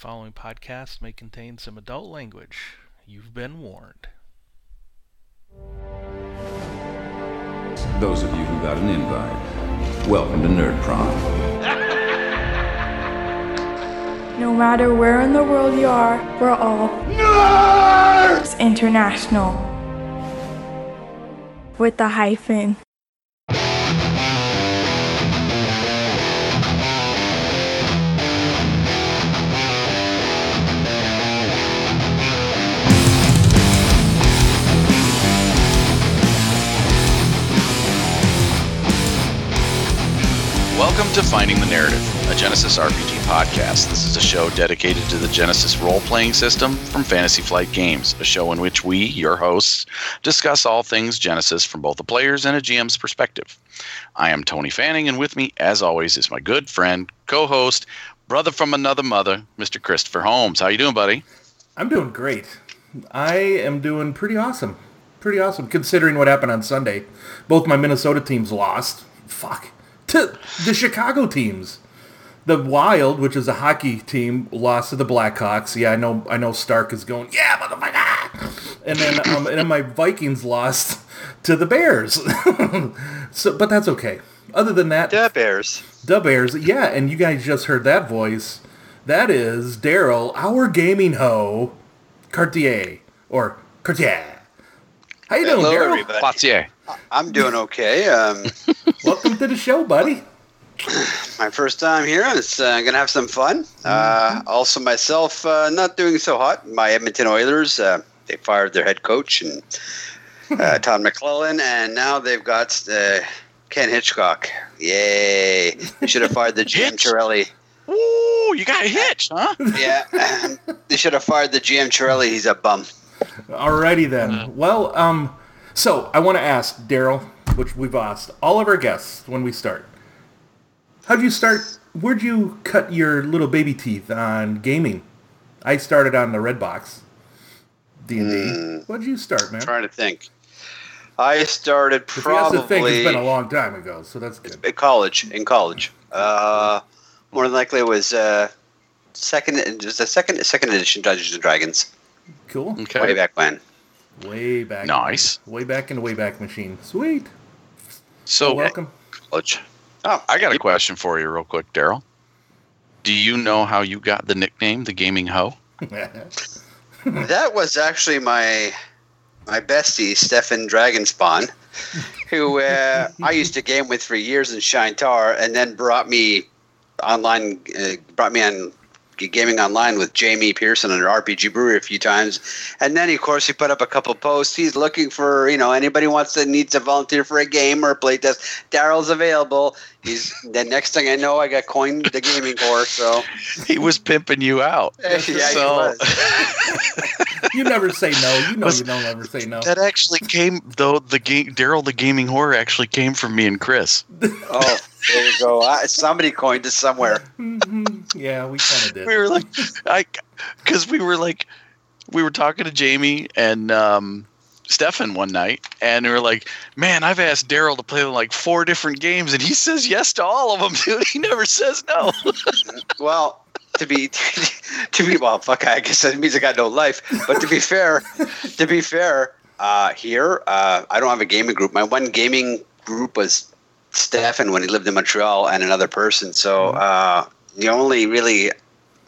following podcast may contain some adult language. You've been warned. Those of you who got an invite, welcome to Nerd Prom. No matter where in the world you are, we're all Nerds International. With the hyphen. Welcome to Finding the Narrative, a Genesys RPG podcast. This is a show dedicated to the Genesys role playing system from Fantasy Flight Games, a show in which we, your hosts, discuss all things Genesys from both a player's and a GM's perspective. I am Tony Fanning, and with me, as always, is my good friend, co host, brother from another mother, Mr. Christopher Holmes. How you doing, buddy? I'm doing great. I am doing pretty awesome. Pretty awesome considering what happened on Sunday. Both my Minnesota teams lost. Fuck. To the Chicago teams. The Wild, which is a hockey team, lost to the Blackhawks. Yeah, I know I know Stark is going, yeah, motherfucker. And then um, and then my Vikings lost to the Bears. so but that's okay. Other than that, The Bears. the Bears, yeah, and you guys just heard that voice. That is Daryl, our gaming hoe, Cartier or Cartier. How you doing, Hello, Daryl? everybody. Poitier. I'm doing okay. Um, Welcome to the show, buddy. my first time here. It's uh, gonna have some fun. Uh, also, myself uh, not doing so hot. My Edmonton Oilers. Uh, they fired their head coach and uh, Todd McLellan, and now they've got uh, Ken Hitchcock. Yay! They should have fired the GM Hitch? Chiarelli. Ooh, you got hitched, huh? Yeah, they should have fired the GM Chiarelli. He's a bum. Alrighty then. Well, um, so I want to ask Daryl, which we've asked all of our guests when we start. How'd you start? Where'd you cut your little baby teeth on gaming? I started on the red box. D and D. What'd you start, man? I'm trying to think. I started If you have to think, probably it's been a long time ago, so that's good. in college. In college, uh, more than likely it was uh, second. It was the second second edition Dungeons and Dragons Cool. Okay. way back when. Way back. Nice. Way back in the Wayback Machine. Sweet. So, Welcome. college. Oh, I got a question for you, real quick, Daryl. Do you know how you got the nickname, the Gaming Hoe? That was actually my my bestie Stefan Dragonspawn, who uh, I used to game with for years in Shine Tar, and then brought me online, uh, brought me on gaming online with Jamie Pearson under RPG Brewery a few times, and then of course he put up a couple posts. He's looking for you know anybody wants to needs to volunteer for a game or a play test. Daryl's available. He's the next thing I know, I got coined the gaming whore. So He was pimping you out. yeah, he So- was. you never say no. You know Was- you don't ever say no. That actually came though. The game, Daryl, the gaming horror, actually came from me and Chris. Oh, there you go. I, somebody coined it somewhere. Mhm. yeah, we kind of did. We were like, I, because we were like, we were talking to Jamie and um, Stefan one night, and we were like, man, I've asked Daryl to play like four different games, and he says yes to all of them, dude. He never says no. Well, to be to be well, fuck. I guess that means I got no life. But to be fair, to be fair, uh, here uh, I don't have a gaming group. My one gaming group was Stefan when he lived in Montreal, and another person. So uh, the only really,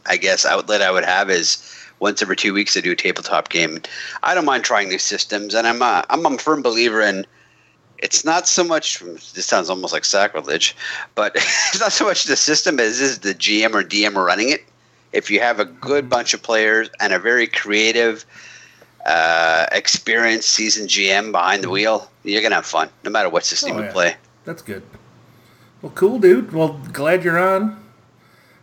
I guess, outlet I would have is once every two weeks to do a tabletop game. I don't mind trying new systems, and I'm a, I'm a firm believer in. It's not so much. This sounds almost like sacrilege, but it's not so much the system as is the GM or DM running it. If you have a good bunch of players and a very creative, uh, experienced, seasoned GM behind the wheel, you're gonna have fun, no matter what system Oh, you yeah. play. That's good. Well, cool, dude. Well, glad you're on.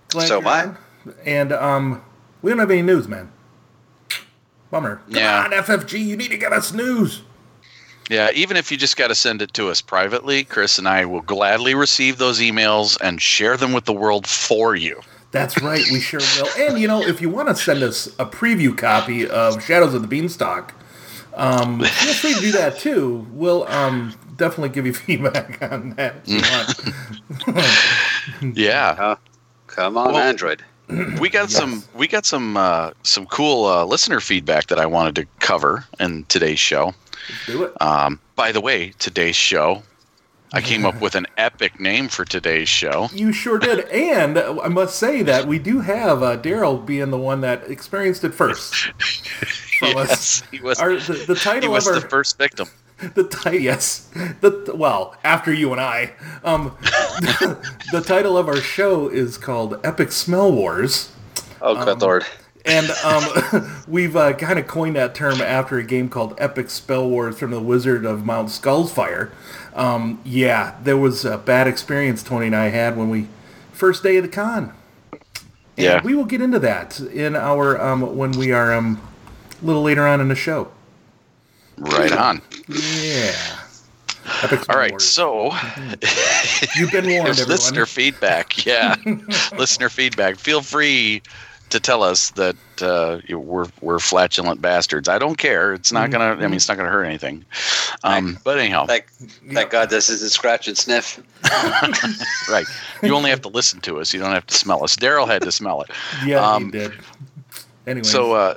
Glad So you're am I. And um, we don't have any news, man. Bummer. Come Yeah. on, FFG, you need to get us news. Yeah, even if you just got to send it to us privately, Chris and I will gladly receive those emails and share them with the world for you. That's right, we sure will. And you know, if you want to send us a preview copy of Shadows of the Beanstalk, um, feel free to do that too. We'll um, definitely give you feedback on that if you want. Yeah. Come on, Well- Android. we got some we got some uh, some cool uh, listener feedback that I wanted to cover in today's show. Let's do it. Um, by the way, today's show, I came up with an epic name for today's show. You sure did. And I must say that we do have uh, Daryl being the one that experienced it first. From us. Yes, he was. Our, the, the He title was of our the first victim. the ti- yes the well after you and I um the title of our show is called Epic Smell Wars Oh, good lord. and um we've uh, kind of coined that term after a game called Epic Spell Wars from the Wizard of Mount Skullfire. Um yeah, there was a bad experience Tony and I had when we first day of the con. And Yeah. we will get into that in our um when we are um a little later on in the show. Right on. Yeah. Epic All Smell so You've been warned, There's everyone. listener feedback. Yeah, listener feedback. Feel free to tell us that uh, we're we're flatulent bastards. I don't care. It's not gonna. I mean, it's not gonna hurt anything. Um, but anyhow, Thank, thank God this isn't scratch and sniff. right. You only have to listen to us. You don't have to smell us. Daryl had to smell it. Yeah, Um, he did. Anyway, So, uh,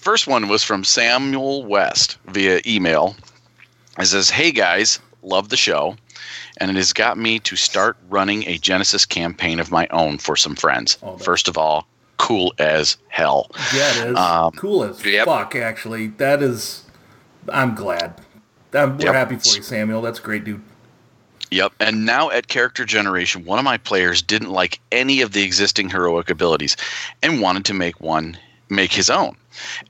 first one was from Samuel West via email. It says, "Hey guys, love the show, and it has got me to start running a Genesys campaign of my own for some friends. Oh, First of all, cool as hell. yeah, it is um, cool as Yep. fuck. Actually, that is. I'm glad. I'm, we're Yep. happy for you, Samuel. That's great, dude. Yep. And now at character generation, one of my players didn't like any of the existing heroic abilities and wanted to make one make his own.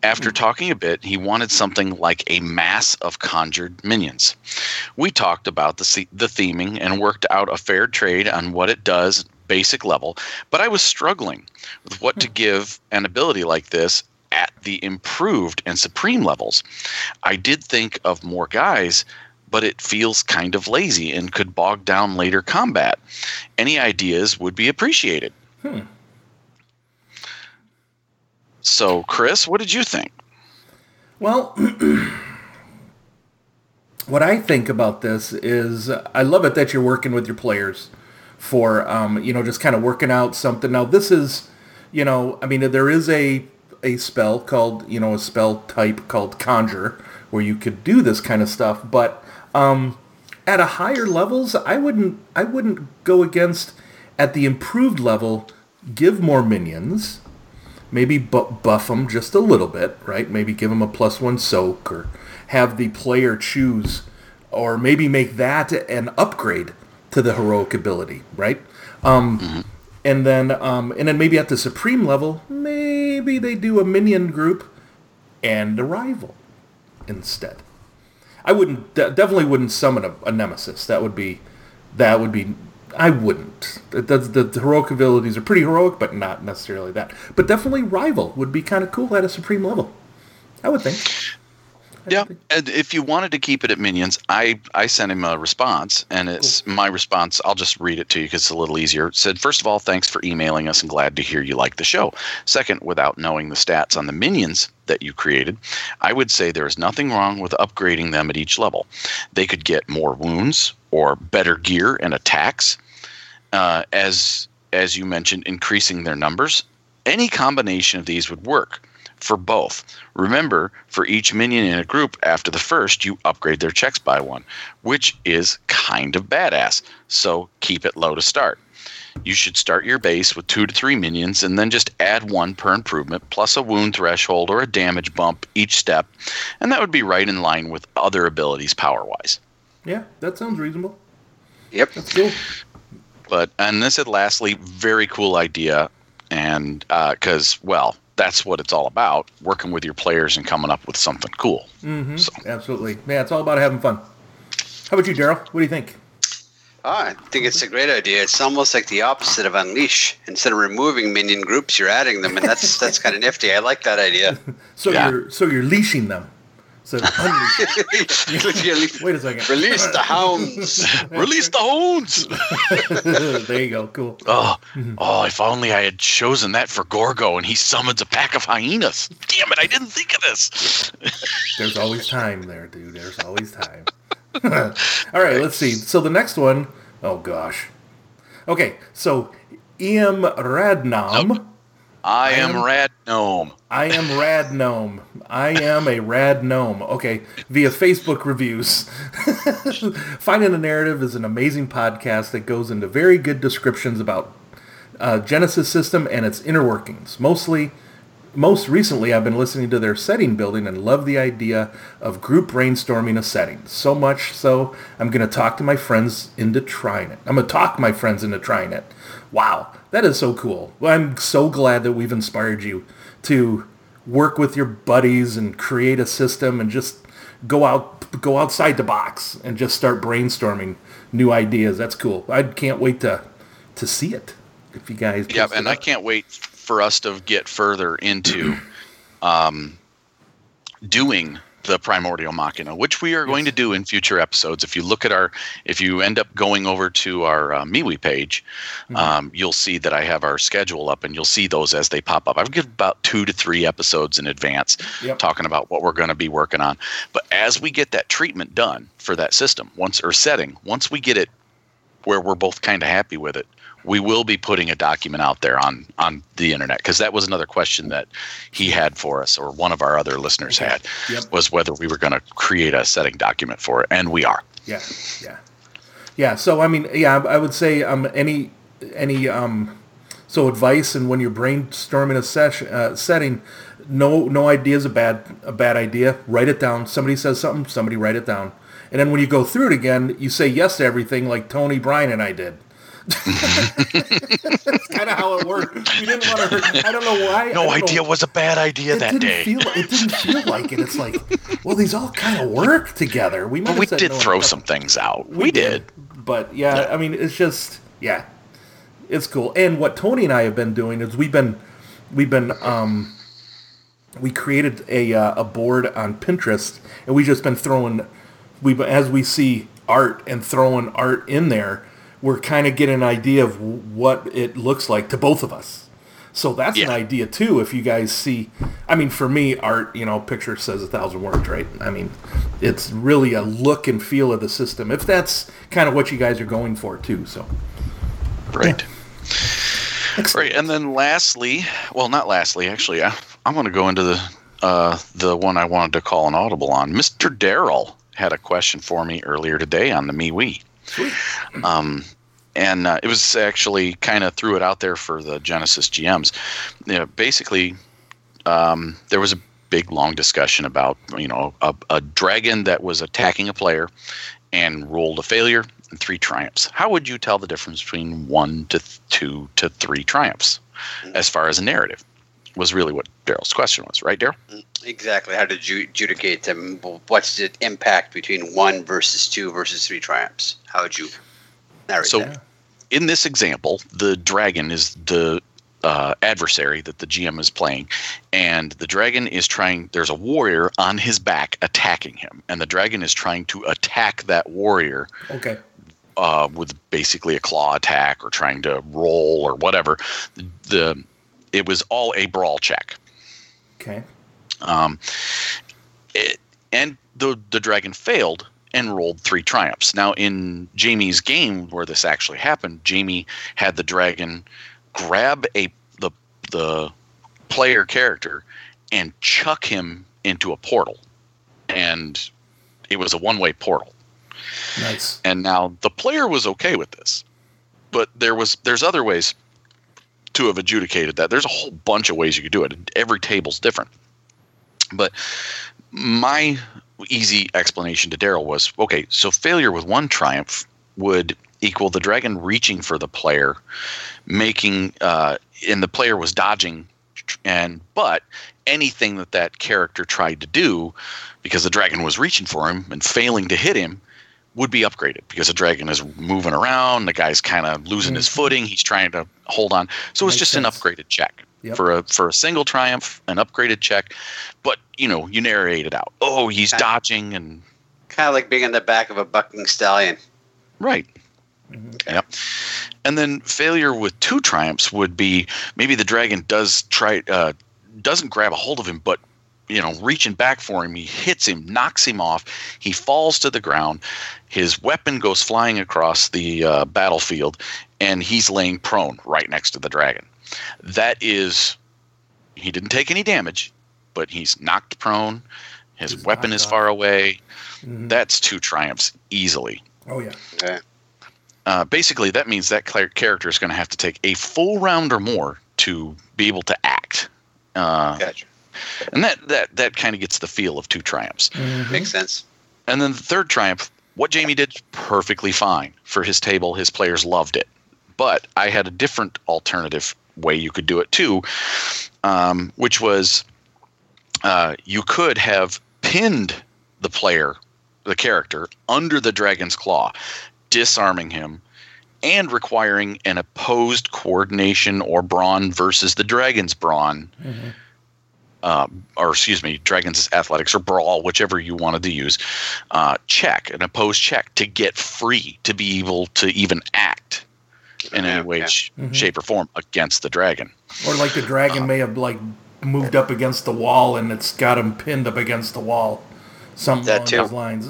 After hmm. talking a bit, he wanted something like a mass of conjured minions. We talked about the the theming and worked out a fair trade on what it does basic level, but I was struggling with what to hmm. give an ability like this at the improved and supreme levels. I did think of more guys, but it feels kind of lazy and could bog down later combat. Any ideas would be appreciated. Hmm. So, Chris, what did you think? Well, what I think about this is I love it that you're working with your players for, um, you know, just kind of working out something. Now, this is, you know, I mean, there is a a spell called, you know, a spell type called Conjure where you could do this kind of stuff, but um, at a higher levels, I wouldn't I wouldn't go against at the improved level. Give more minions maybe bu- buff them just a little bit, right? Maybe give them a plus one soak or have the player choose or maybe make that an upgrade to the heroic ability, right? Um, And then, um, and then maybe at the supreme level, maybe they do a minion group and a rival instead. I wouldn't, de- definitely wouldn't summon a, a nemesis. That would be, that would be, I wouldn't. The, the, heroic abilities are pretty heroic, but not necessarily that. But definitely rival would be kind of cool at a supreme level. I would think. Yeah, and if you wanted to keep it at minions, I I sent him a response, and it's my response. I'll just read it to you because it's a little easier. It said, first of all, thanks for emailing us, and glad to hear you like the show. Second, without knowing the stats on the minions that you created, I would say there is nothing wrong with upgrading them at each level. They could get more wounds or better gear and attacks, uh, as as you mentioned, increasing their numbers. Any combination of these would work for both. Remember, for each minion in a group after the first, you upgrade their checks by one, which is kind of badass. So keep it low to start. You should start your base with two to three minions and then just add one per improvement, plus a wound threshold or a damage bump each step, and that would be right in line with other abilities power wise. Yeah, that sounds reasonable. Yep. That's cool. But and this said lastly, very cool idea, and because well, that's what it's all about: working with your players and coming up with something cool. So, Absolutely. Yeah, it's all about having fun. How about you, Daryl? What do you think? Ah, I think it's a great idea. It's almost like the opposite of unleash. Instead of removing minion groups, you're adding them, and that's that's kind of nifty. I like that idea. So Yeah. you're so you're leashing them. So Wait a second. Release the hounds. release the hounds! there you go. Cool. Oh, mm-hmm. oh! If only I had chosen that for Gorgo, and he summons a pack of hyenas. Damn it! I didn't think of this. There's always time there, dude. There's always time. All right, let's see. So the next one, oh gosh. Okay, so Iam Radnam. Oh. I, I am, am- Rad Gnome. I am Rad Gnome. I am a Rad Gnome. Okay, via Facebook reviews. Finding a Narrative is an amazing podcast that goes into very good descriptions about uh, Genesys system and its inner workings. Mostly, most recently, I've been listening to their setting building and love the idea of group brainstorming a setting. So much so, I'm going to talk to my friends into trying it. I'm going to talk my friends into trying it. Wow, that is so cool. I'm so glad that we've inspired you to work with your buddies and create a system and just go out go outside the box and just start brainstorming new ideas. That's cool. I can't wait to to see it. If you guys Yeah, and I can't wait for us to get further into um, doing the primordial machina, which we are going to do in future episodes. If you look at our, if you end up going over to our uh, MeWe page, Mm-hmm. um, you'll see that I have our schedule up, and you'll see those as they pop up. I've given about two to three episodes in advance, Yep. talking about what we're going to be working on. But as we get that treatment done for that system, once or setting, once we get it where we're both kind of happy with it, we will be putting a document out there on on the internet because that was another question that he had for us or one of our other listeners had Yep. was whether we were going to create a setting document for it and we are Yeah, yeah, yeah. So I mean, yeah, I would say um any any um so advice and when you're brainstorming a session uh, setting, no no idea is a bad a bad idea. Write it down. Somebody says something, somebody write it down, and then when you go through it again, you say yes to everything like Tony Bryan and I did. That's kind of how it worked. We didn't want to hurt. I don't know why. No idea know. was a bad idea It that day feel. It didn't feel like it. It's like, well, these all kind of work together. We might we did no throw some things out we, did. But yeah, I mean, it's just yeah, it's cool. And what Tony and I have been doing is we've been we've been um we created a uh, a board on Pinterest and we've just been throwing we as we see art and throwing art in there, we're kind of getting an idea of what it looks like to both of us. So that's an idea too. If you guys see, I mean, for me, art, you know, picture says a thousand words, right? I mean, it's really a look and feel of the system. If that's kind of what you guys are going for too, so right right and then lastly well not lastly actually I, i'm going to go into the uh, the one i wanted to call an audible on mr daryl had a question for me earlier today on the MeWe. Um, and uh, it was actually kind of threw it out there for the Genesys GMs. You know, basically, um, there was a big long discussion about you know a, a dragon that was attacking a player and rolled a failure and three triumphs. How would you tell the difference between one to th- two to three triumphs as far as a narrative? Was really what Daryl's question was, right, Daryl? Exactly. How to ju- adjudicate them? What's the impact between one versus two versus three triumphs? How would you narrate So, that? in this example, the dragon is the uh, adversary that the GM is playing, and the dragon is trying. There's a warrior on his back attacking him, and the dragon is trying to attack that warrior okay, uh, with basically a claw attack or trying to roll or whatever. The it was all a brawl check. okay, Um, it, and the the dragon failed and rolled three triumphs. Now in Jamie's game where this actually happened, Jamie had the dragon grab a the the player character and chuck him into a portal. And it was a one-way portal. nice. And now the player was okay with this. But there was there's other ways to have adjudicated that. There's a whole bunch of ways you could do it. Every table's different. But my easy explanation to Daryl was okay, so failure with one triumph would equal the dragon reaching for the player, making uh, and the player was dodging and but anything that that character tried to do because the dragon was reaching for him and failing to hit him would be upgraded because the dragon is moving around the guy's kind of losing his footing he's trying to hold on so it's Makes just an upgraded check Yep. for a for a single triumph an upgraded check but you know you narrate it out oh he's Okay. dodging and Kind of like being on the back of a bucking stallion. Right. Yep. And then failure with two triumphs would be maybe the dragon does try uh, doesn't grab a hold of him, but you know, reaching back for him, he hits him, knocks him off. He falls to the ground. His weapon goes flying across the uh, battlefield, and he's laying prone right next to the dragon. That is he didn't take any damage, but he's knocked prone. His He's weapon knocked is off. far away. Mhm. That's two triumphs easily. Oh yeah. Okay. Uh, basically, that means that character is going to have to take a full round or more to be able to act. Uh, Gotcha. And that that that kind of gets the feel of two triumphs. Mhm. Makes sense. And then the third triumph, what Jamie did perfectly fine for his table. His players loved it. But I had a different alternative way you could do it too, um, which was uh, you could have pinned the player, the character, under the dragon's claw, disarming him. And requiring an opposed coordination or brawn versus the dragon's brawn, Mhm. Uh, or excuse me, Dragons Athletics or Brawl, whichever you wanted to use, uh, check, an opposed check to get free, to be able to even act in any way, yeah. sh- Mhm. shape, or form against the dragon. Or like the dragon may have like moved up against the wall and it's got him pinned up against the wall. Something That along too. those lines.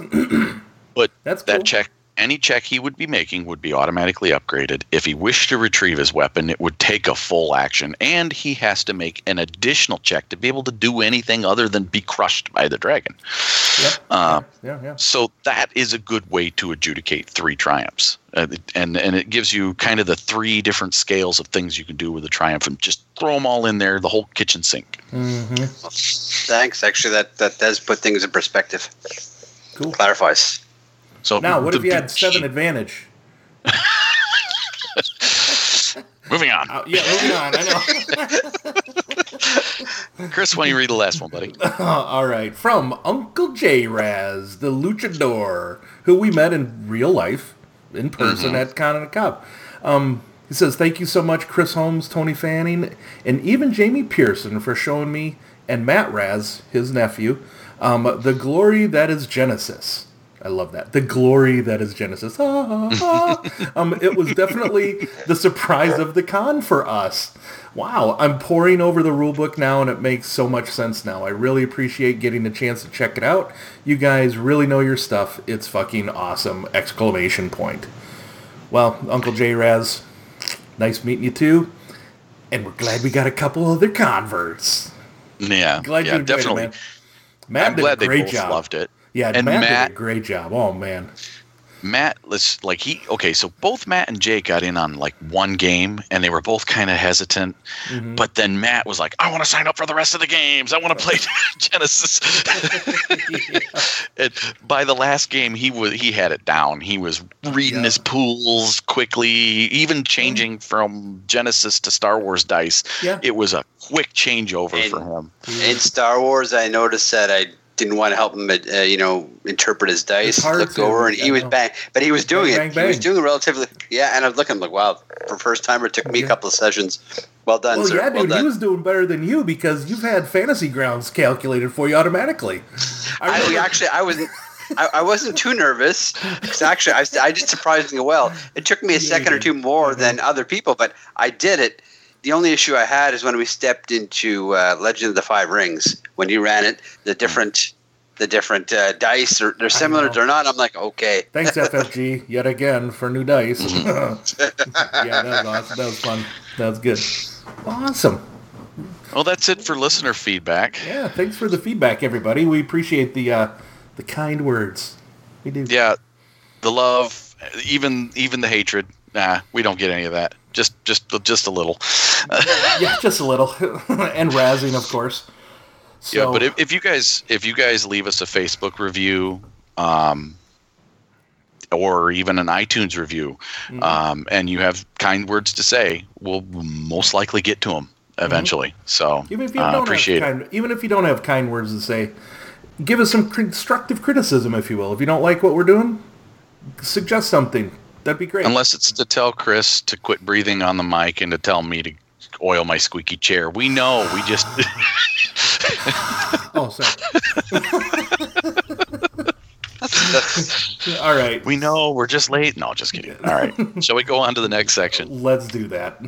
But That's that check, any check he would be making would be automatically upgraded. If he wished to retrieve his weapon, it would take a full action, and he has to make an additional check to be able to do anything other than be crushed by the dragon. Yep. Uh, yeah, yeah. So that is a good way to adjudicate three triumphs, uh, and and it gives you kind of the three different scales of things you can do with a triumph, and just throw them all in there, the whole kitchen sink. hmm Thanks. Actually, that that does put things in perspective. Cool. Clarifies. So Now, what if you had seven advantage? Moving on, Uh, yeah, moving on. I know. Chris. Why don't you read the last one, buddy? All right, from Uncle J Raz, the luchador, who we met in real life, in person at Con on the Cob. Um, he says, "Thank you so much, Chris Holmes, Tony Fanning, and even Jamie Pearson for showing me and Matt Raz, his nephew, um, the glory that is Genesys." I love that. The glory that is Genesys. Ah, ah, ah. um, it was definitely the surprise of the con for us. Wow, I'm poring over the rulebook now and it makes so much sense now. I really appreciate getting the chance to check it out. You guys really know your stuff. It's fucking awesome! Exclamation point. Well, Uncle J Raz, nice meeting you too. And we're glad we got a couple other converts. Yeah, Glad yeah, you enjoyed definitely. it, man. Matt I'm did glad a they great both job. loved it. Yeah, And Matt, Matt- did a great job. Oh man. Matt, let's like he okay. So both Matt and Jake got in on like one game, and they were both kind of hesitant. Mhm. But then Matt was like, "I want to sign up for the rest of the games. I want to play Genesys." and by the last game, he was he had it down. He was reading Yeah. his pools quickly, even changing from Genesys to Star Wars dice. Yeah. It was a quick changeover And- for him. In Star Wars, I noticed that I didn't want to help him, uh, you know, interpret his dice. Looked to, over, and he was know. bang, but he was doing Bang, it. bang, He was doing it relatively, yeah. And I was looking like, wow, for first timer, it took me Yeah. a couple of sessions. Well done, Well, sir. yeah, well dude, he was doing better than you because you've had fantasy grounds calculated for you automatically. I I, actually, I wasn't. I, I wasn't too nervous because actually I, I did surprisingly well. It took me a second or two more Mhm. than other people, but I did it. The only issue I had is when we stepped into uh, Legend of the Five Rings. When you ran it, the different, the different uh, dice are they're similar, know. they're not. I'm like, okay, Thanks, FFG, yet again for new dice. Mm-hmm. yeah, that was awesome. That was fun. That was good. Awesome. Well, that's it for listener feedback. Yeah, thanks for the feedback, everybody. We appreciate the uh, the kind words. We do. Yeah, the love, even even the hatred. Nah, we don't get any of that. Just just just a little. Yeah, just a little, and razzing, of course. So, yeah, but if, if you guys if you guys leave us a Facebook review, um, or even an iTunes review, Mm-hmm. um, and you have kind words to say, we'll most likely get to them eventually. So even if you uh, don't appreciate have it. kind, even if you don't have kind words to say, give us some constructive criticism, if you will. If you don't like what we're doing, suggest something. That'd be great. Unless it's to tell Chris to quit breathing on the mic and to tell me to oil my squeaky chair. We know. We just oh, sorry. All right, we know we're just late. No, just kidding. All right. Shall we go on to the next section? let's do that.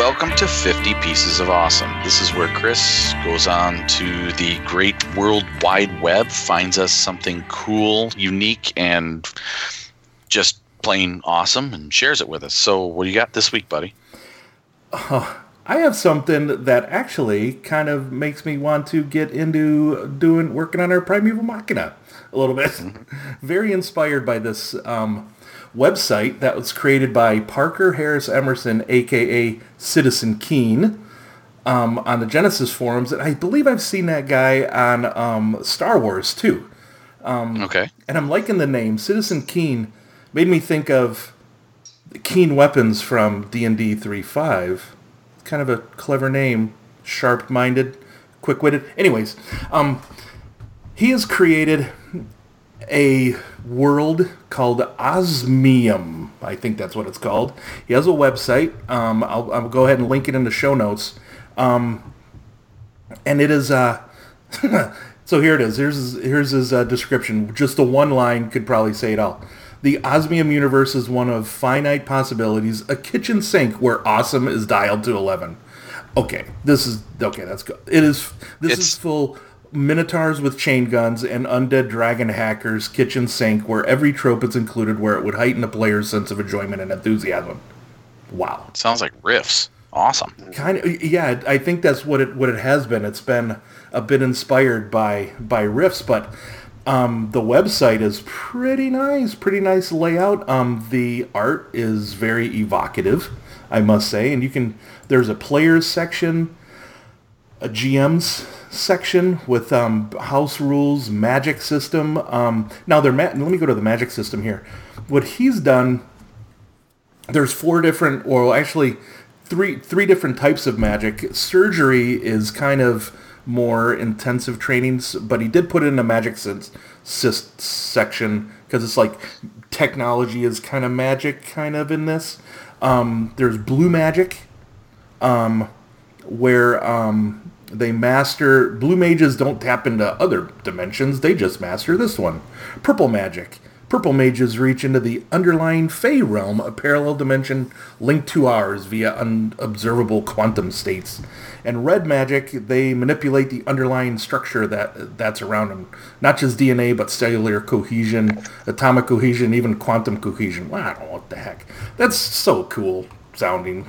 Welcome to 50 Pieces of Awesome. This is where Chris goes on to the great world wide web, finds us something cool, unique, and just plain awesome, and shares it with us. So, what do you got this week, buddy? I have something that actually kind of makes me want to get into doing working on our Primeval Machina a little bit. Very inspired by this um, website that was created by Parker Harris Emerson, aka Citizen Keen, um, on the Genesys forums, and I believe I've seen that guy on um, Star Wars too. Okay. And I'm liking the name Citizen Keen. Made me think of Keen Weapons from D&D 3.5. Kind of a clever name, sharp-minded, quick-witted. Anyways, um, he has created a world called Osmium. I think that's what it's called. He has a website. Um, I'll, I'll go ahead and link it in the show notes. Um, and it is uh, so here it is. Here's his, here's his uh, description. Just the one line could probably say it all. The Osmium universe is one of finite possibilities, a kitchen sink where awesome is dialed to 11. Okay, this is okay. That's good. It is. This It's- is full minotaurs with chain guns and undead dragon hackers kitchen sink where every trope is included where it would heighten a player's sense of enjoyment and enthusiasm. Wow Sounds like Rifts. Awesome. kind of yeah i think that's what it what it has been it's been a bit inspired by by Rifts but um the website is pretty nice pretty nice layout um the art is very evocative i must say and you can there's a players section a GM's section with um, house rules, magic system. Um, now, they're ma- let me go to the magic system here. What he's done, there's four different, or actually three three different types of magic. Surgery is kind of more intensive trainings, but he did put it in a magic sense, section because it's like technology is kind of magic, kind of in this. Um, there's blue magic, where um, they master blue mages don't tap into other dimensions they just master this one. Purple magic. Purple mages reach into the underlying fey realm a parallel dimension linked to ours via unobservable quantum states. And red magic they manipulate the underlying structure that that's around them not just dna but cellular cohesion atomic cohesion even quantum cohesion. Wow, i don't know what the heck? That's so cool sounding.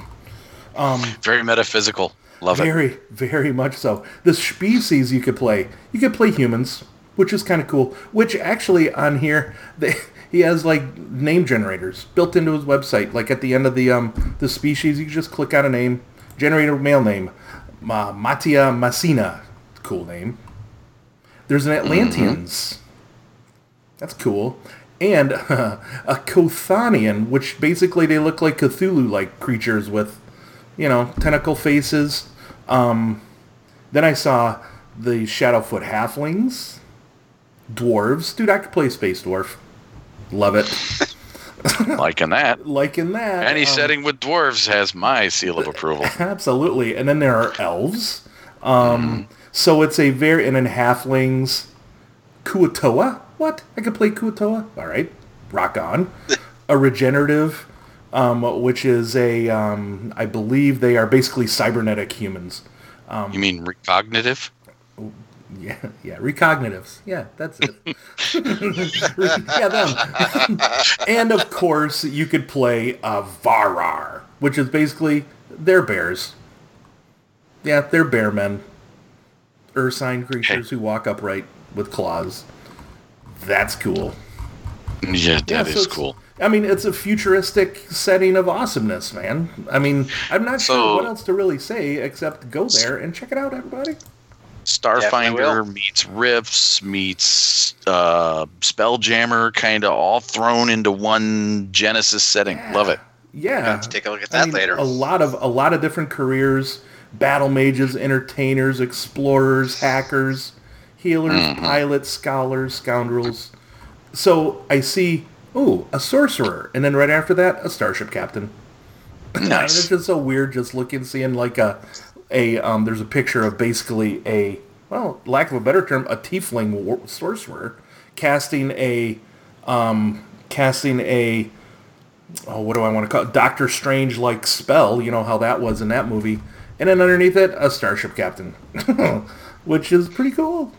Um, Very metaphysical. Love it. very, very much so. The species you could play, you could play humans, which is kind of cool. Which actually on here, they, he has like name generators built into his website. Like at the end of the um the species, you just click on a name, generate a male name, Ma- Matia Massina, cool name. There's an Atlanteans. That's cool. And a Kothanian, which basically they look like Cthulhu-like creatures with, you know, tentacle faces. Um, then I saw the Shadowfoot halflings, dwarves. Dude, I could play Space Dwarf. Love it. Liking that. Liking that. Any Um, setting with dwarves has my seal of approval. Absolutely. And then there are elves. Um, So it's a very, and then halflings. Kuatoa? What? I could play Kuatoa? All right. Rock on. a regenerative, um, which is a, um, I believe they are basically cybernetic humans. you mean recognitive? Yeah, yeah, recognitives. Yeah, that's it. yeah, them. and of course, you could play a Varar, which is basically they're bears. Yeah, they're bear men. Ursine creatures who walk upright with claws. That's cool. Yeah, that is Yeah, so it's- cool. I mean, it's a futuristic setting of awesomeness, man. I mean, I'm not So- sure what else to really say except go there and check it out, everybody. Starfinder meets Rifts meets uh, Spelljammer, kind of all thrown into one Genesys setting. Love it. Yeah, have to take a look at that later. A lot of a lot of different careers: battle mages, entertainers, explorers, hackers, healers, Mm-hmm. pilots, scholars, scoundrels. So I see, ooh, a sorcerer, and then right after that, a starship captain. And it's just so weird, just looking, seeing like a, a um. There's a picture of basically a, well, lack of a better term, a tiefling war- sorcerer, casting a, um, casting a oh, what do I want to call it? Doctor Strange like spell. You know how that was in that movie. And then underneath it, a starship captain, which is pretty cool.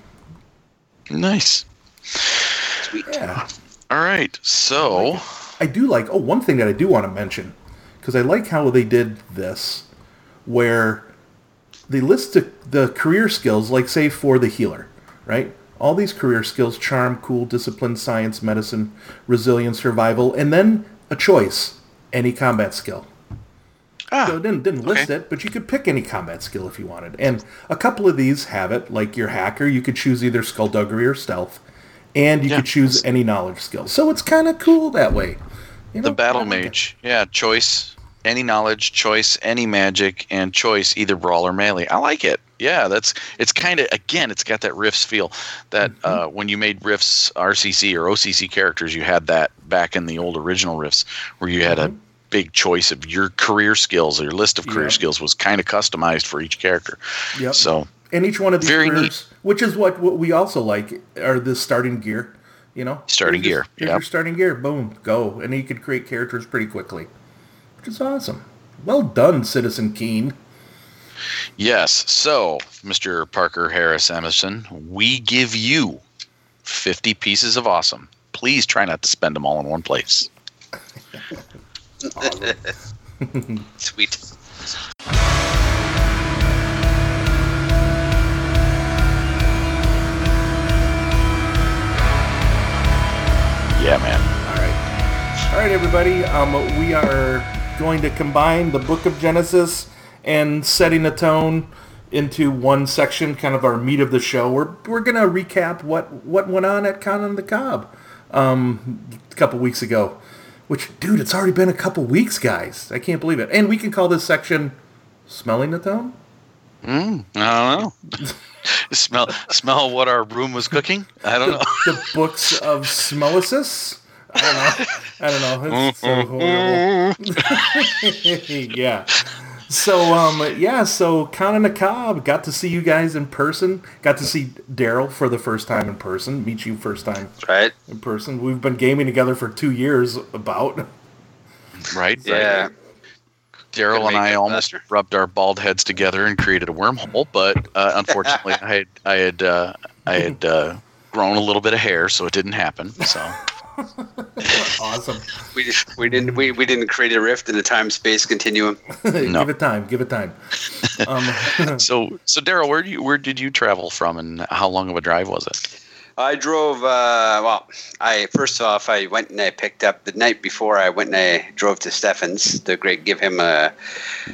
Nice. Sweet. Yeah. All right. So, I do like. Oh, one thing that I do want to mention because I like how they did this, where they list the, the career skills, like say for the healer, right? All these career skills: charm, cool, discipline, science, medicine, resilience, survival, and then a choice: any combat skill. ah, So it didn't, didn't list okay. it, but you could pick any combat skill if you wanted. And a couple of these have it, like your hacker, you could choose either skullduggery or stealth, and you Yeah. could choose any knowledge skill. So it's kind of cool that way. You the battle it. mage. Yeah, choice, any knowledge, choice, any magic, and choice either brawl or melee. I like it. Yeah, that's it's kind of again, it's got that Rifts feel. That Mm-hmm. uh, when you made Rifts RCC or OCC characters, you had that back in the old original Rifts, where you had a big choice of your career skills. Or your list of career Mm-hmm. Yep. skills was kind of customized for each character. Yep. So And each one of these Very neat. careers, which is what, what we also like, are the starting gear. You know, Starting Here's gear, Here's yep. your starting gear. Boom, go, and then you could create characters pretty quickly, which is awesome. Well done, Citizen Keen. Yes. So, Mr. Parker Harris Emerson, we give you 50 pieces of awesome. Please try not to spend them all in one place. Sweet. Yeah, man. All right. All right, everybody. Um, we are going to combine the Book of Genesis and setting the tone into one section, kind of our meat of the show. We're, we're going to recap what, what went on at Con on the Cob um, a couple weeks ago. Which, dude, it's already been a couple weeks, guys. I can't believe it. And we can call this section Smelling the Tone? I don't know. smell smell what our room was cooking? I don't know. The Books of Smellicis? I don't know. I don't know. It's so horrible. yeah. So um yeah, so Con on the Cob got to see you guys in person. Got to see Daryl for the first time in person. Meet you first time Right? in person. We've been gaming together for two years. About Right? Yeah. Daryl and I almost faster. rubbed our bald heads together and created a wormhole, but uh, unfortunately, I had I had uh, I had uh, grown a little bit of hair, so it didn't happen. So awesome. We, just, we didn't we, we didn't create a rift in the time space continuum. give it time. Give it time. Um, so so Daryl, where do you where did you travel from, and how long of a drive was it? I drove. Uh, well, I first off, I went and I picked up the night before. I went and I drove to Stefan's to great give him a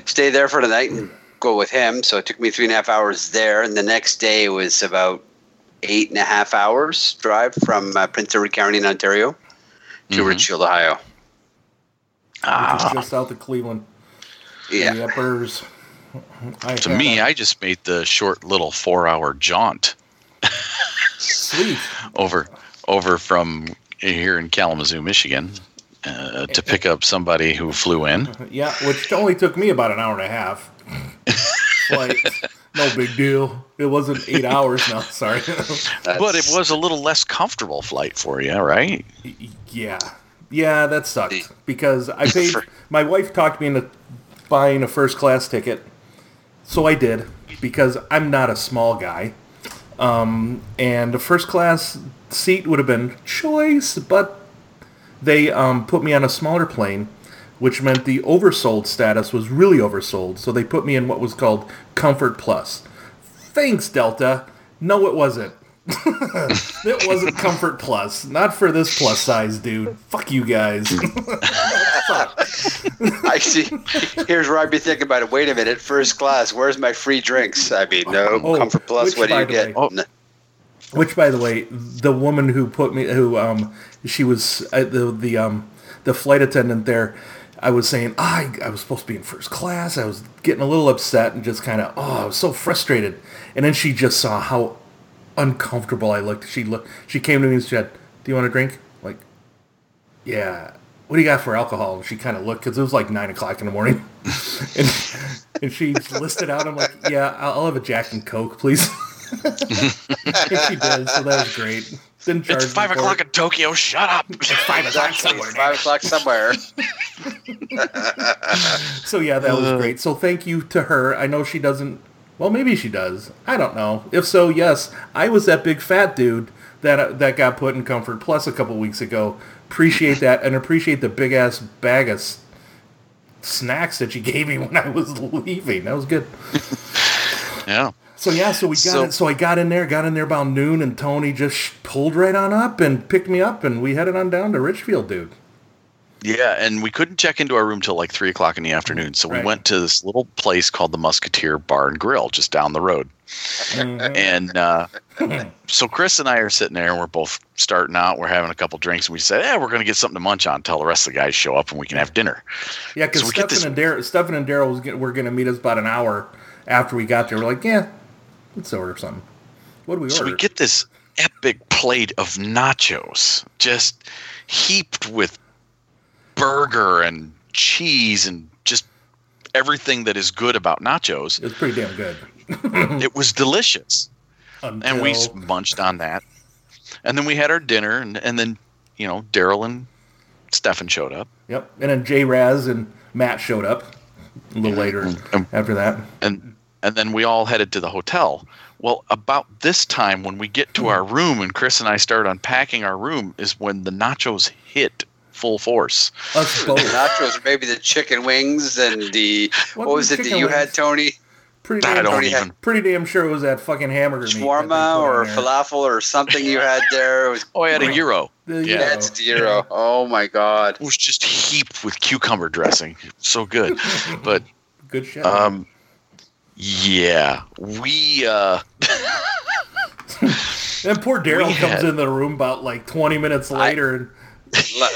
stay there for the night and go with him. So it took me three and a half hours there, and the next day was about eight and a half hours drive from uh, Prince Edward County in Ontario to Richfield, Ohio. which Ah. is just south of Cleveland. Yeah, The uppers. I To had me, a- I just made the short little four hour jaunt sweet. over over from here in Kalamazoo, Michigan, uh, to pick up somebody who flew in. Yeah, which only took me about an hour and a half. like, no big deal. It wasn't eight hours. No, sorry. But it was a little less comfortable flight for you, right? yeah, yeah, that sucked because I paid. My wife talked me into buying a first class ticket, so I did because I'm not a small guy. Um, and a first class seat would have been choice, but they um, put me on a smaller plane, which meant the oversold status was really oversold. So they put me in what was called Comfort Plus. Thanks, Delta. No, it wasn't. it wasn't Comfort Plus. Not for this plus size dude. Fuck you guys. I see. Here's where I'd be thinking about it. Wait a minute, first class. Where's my free drinks? I mean, no Oh, Comfort Plus. which, What do you get? way- N- Which, by the way, the woman who put me, who um, she was uh, the the um, the flight attendant there. I was saying, ah, I, I was supposed to be in first class. I was getting a little upset and just kind of, oh, I was so frustrated. And then she just saw how uncomfortable I looked. She looked. She came to me and said, "Do you want a drink?" Like, yeah. What do you got for alcohol? And she kind of looked because it was like nine o'clock in the morning, and, and she listed out. I'm like, yeah, I'll, I'll have a Jack and Coke, please. and she did, so that was great. Didn't charge It's five o'clock it. in Tokyo. Shut up. It's Five o'clock somewhere. Five o'clock somewhere. So yeah, that Uh. was great. So thank you to her. I know she doesn't. Well, maybe she does. I don't know. If so, yes, I was that big fat dude that that got put in Comfort Plus a couple weeks ago. Appreciate that and appreciate the big ass bag of s- snacks that you gave me when I was leaving. That was good. yeah. So yeah, so we got So- it. So I got in there, got in there about noon, and Tony just sh- pulled right on up and picked me up, and we headed on down to Richfield, dude. Yeah, and we couldn't check into our room till like three o'clock in the afternoon. So we Right. went to this little place called the Musketeer Bar and Grill just down the road. And uh, so Chris and I are sitting there, and we're both starting out. We're having a couple drinks, and we said, "Yeah, we're going to get something to munch on until the rest of the guys show up, and we can have dinner." Yeah, because So Stefan this- and Daryl, Stefan and Daryl were going to meet us about an hour after we got there. We're like, yeah, let's order something. What do we So order? So we get this epic plate of nachos, just heaped with burger and cheese and just everything that is good about nachos. it was pretty damn good. It was delicious. Until, and we s- munched on that. And then we had our dinner, and, and then, you know, Daryl and Stefan showed up. yep, and then J Raz and Matt showed up a little later Um, after that. and and then we all headed to the hotel. Well, about this time when we get to our room and Chris and I start unpacking our room is when the nachos hit full force. Us both. Nachos, or maybe the chicken wings and the What what, was was it that you wings? had, Tony? Pretty I damn, don't Tony had even. pretty damn sure it was that fucking hamburger meat that shawarma or falafel or something you had there. It was Oh, I had a euro. The Yeah. gyro. that's zero. Oh my god. It was just heaped with cucumber dressing. So good. But Good shit. um, yeah, we uh, and poor Daryl comes had- in the room about like 20 minutes later and L-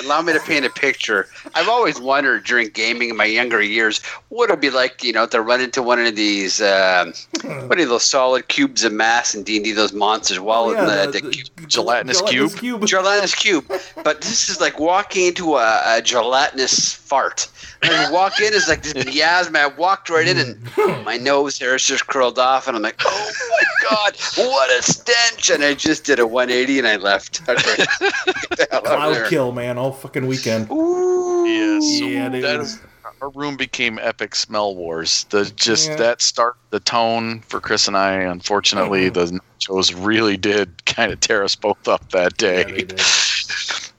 allow me to paint a picture. I've always wondered during gaming in my younger years what it'd be like, you know, to run into one of these, um, hmm. what are those solid cubes of mass in D and D? Those monsters. Well, Oh, yeah, the, the- the, the gelatinous gelatinous cube? cube. gelatinous cube. But this is like walking into a, a gelatinous fart. And I walk in, it's like this miasma. I walked right in, and hmm. Hmm. my nose hairs just curled off, and I'm like, "Oh my god, what a stench!" And I just did a 180, and I left. I was like, "Get the hell out of Cloud there." kill, man, all fucking weekend. yeah, so Yeah, dude. that, our room became epic smell wars. The just Yeah. that start the tone for Chris and I. Unfortunately, Mm-hmm. the nachos really did kind of tear us both up that day. Yeah, they did. and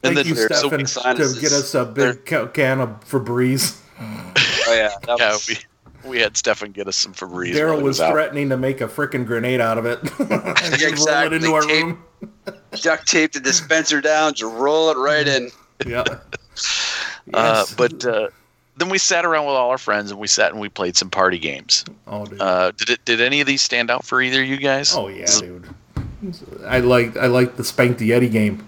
Thank then you, so Stefan, big to get us a big ca- can of Febreze. Oh yeah, that yeah, was- we we had Stefan get us some Febreze. Daryl while was threatening to make a frickin' grenade out of it. and just roll it exactly. into our Tape- room. duct tape the dispenser down, just roll it right in. Yeah. Uh, but uh, then we sat around with all our friends and we sat and we played some party games. oh, dude. Uh, did it? Did any of these stand out for either of you guys? oh yeah, dude. I like I like the Spank the Yeti game.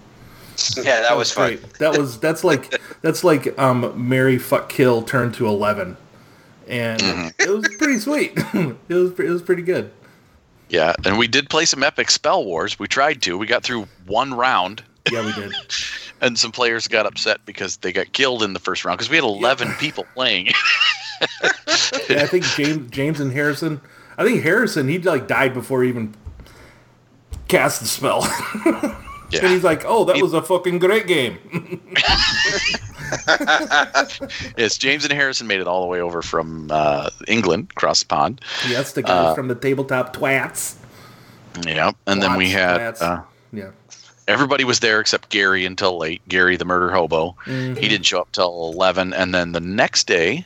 Yeah, that was fun. great. That was that's like that's like um Mary fuck kill turned to eleven, and Mm-hmm. it was pretty sweet. it was it was pretty good. Yeah, and we did play some epic spell wars. We tried to. We got through one round, Yeah, we did. and some players got upset because they got killed in the first round because we had eleven people playing. Yeah, I think James James and Harrison. I think Harrison he like died before he even cast the spell. yeah, and he's like, "Oh, that was a fucking great game." yes. James and Harrison made it all the way over from uh, England, across the pond. yes, the guys Uh, from the tabletop twats. Yeah, and then we had uh, yeah. everybody was there except Gary until late. Gary, the murder hobo, Mm-hmm. he didn't show up till eleven, and then the next day,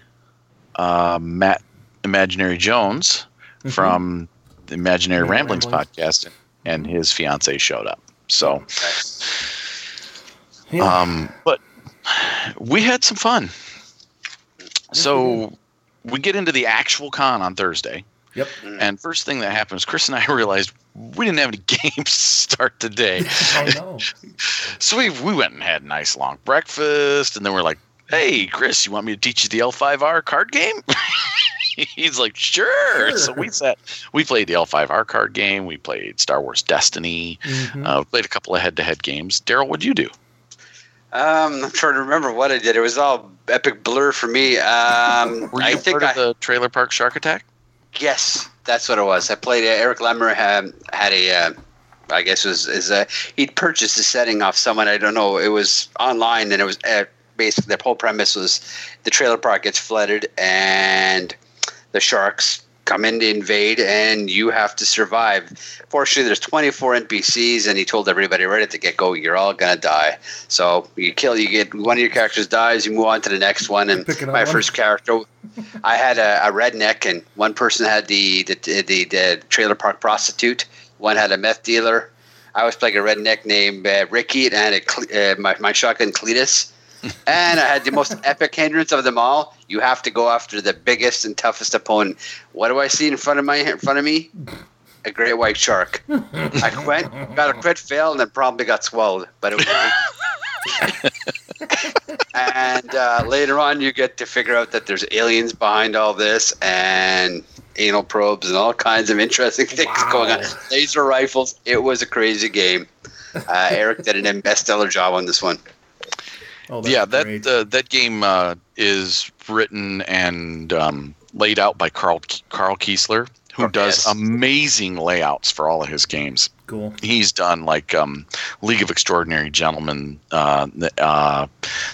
uh, Matt Imaginary Jones from the Imaginary Yeah, Ramblings, Mm-hmm. Ramblings. podcast and his fiance showed up. So, Yeah. um, but we had some fun. So we get into the actual con on Thursday. yep. And first thing that happens, Chris and I realized we didn't have any games to start the day. I know. So we we went and had a nice long breakfast, and then we're like, "Hey, Chris, you want me to teach you the L5R card game?" He's like, sure. So we sat, we played the L5R card game. We played Star Wars Destiny. Mhm. Uh, played a couple of head-to-head games. Daryl, what'd you do? Um, I'm trying to remember what I did. It was all epic blur for me. Um, Were you I a think part I, of the Trailer Park Shark Attack? yes, that's what it was. I played. Uh, Eric Lemmer had had a uh, I guess was is uh, he'd purchased the setting off someone I don't know. It was online, and it was uh, basically the whole premise was the trailer park gets flooded, and the sharks come in to invade, and you have to survive. Fortunately, there's 24 NPCs, and he told everybody right at the get go, "You're all gonna die." So you kill, you get one of your characters dies, you move on to the next one, and my first character. I had a, a redneck, and one person had the the, the the trailer park prostitute. One had a meth dealer. I was playing a redneck named uh, Ricky, and I had a, uh, my my shotgun Cletus. And I had the most epic hindrance of them all. You have to go after the biggest and toughest opponent. What do I see in front of my in front of me? A great white shark. I quit, got a crit fail, and then probably got swallowed. But it was and uh, later on, you get to figure out that there's aliens behind all this and anal probes and all kinds of interesting things Wow. going on. Laser rifles. It was a crazy game. Uh, Eric did an stellar job on this one. Oh, yeah, that uh, that game uh, is written and um, laid out by Carl Carl Kiesler, who Oh, does yes. amazing layouts for all of his games. cool. He's done like um, League of Extraordinary Gentlemen, uh, the, uh,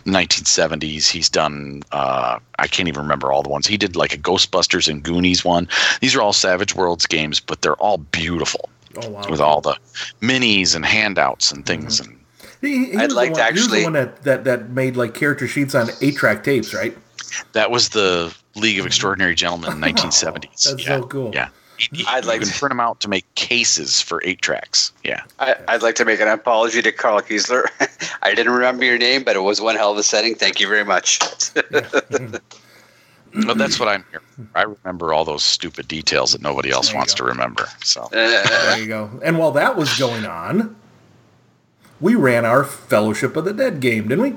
1970s. He's done uh, I can't even remember all the ones. He did like a Ghostbusters and Goonies one. These are all Savage Worlds games, but they're all beautiful Oh wow. with all the minis and handouts and things. Mm-hmm. And He, he I'd like the to one, he was the one that, that that made like character sheets on eight track tapes, right? That was the League of mm-hmm. Extraordinary Gentlemen in the 1970s. That's yeah. so cool. Yeah. I'd like to- print them out to make cases for eight tracks. Yeah. I, I'd like to make an apology to Carl Kiesler. I didn't remember your name, but it was one hell of a setting. Thank you very much. Well, that's what I'm here. for. I remember all those stupid details that nobody else There wants go. to remember. So There you go. And while that was going on, we ran our Fellowship of the Dead game, didn't we?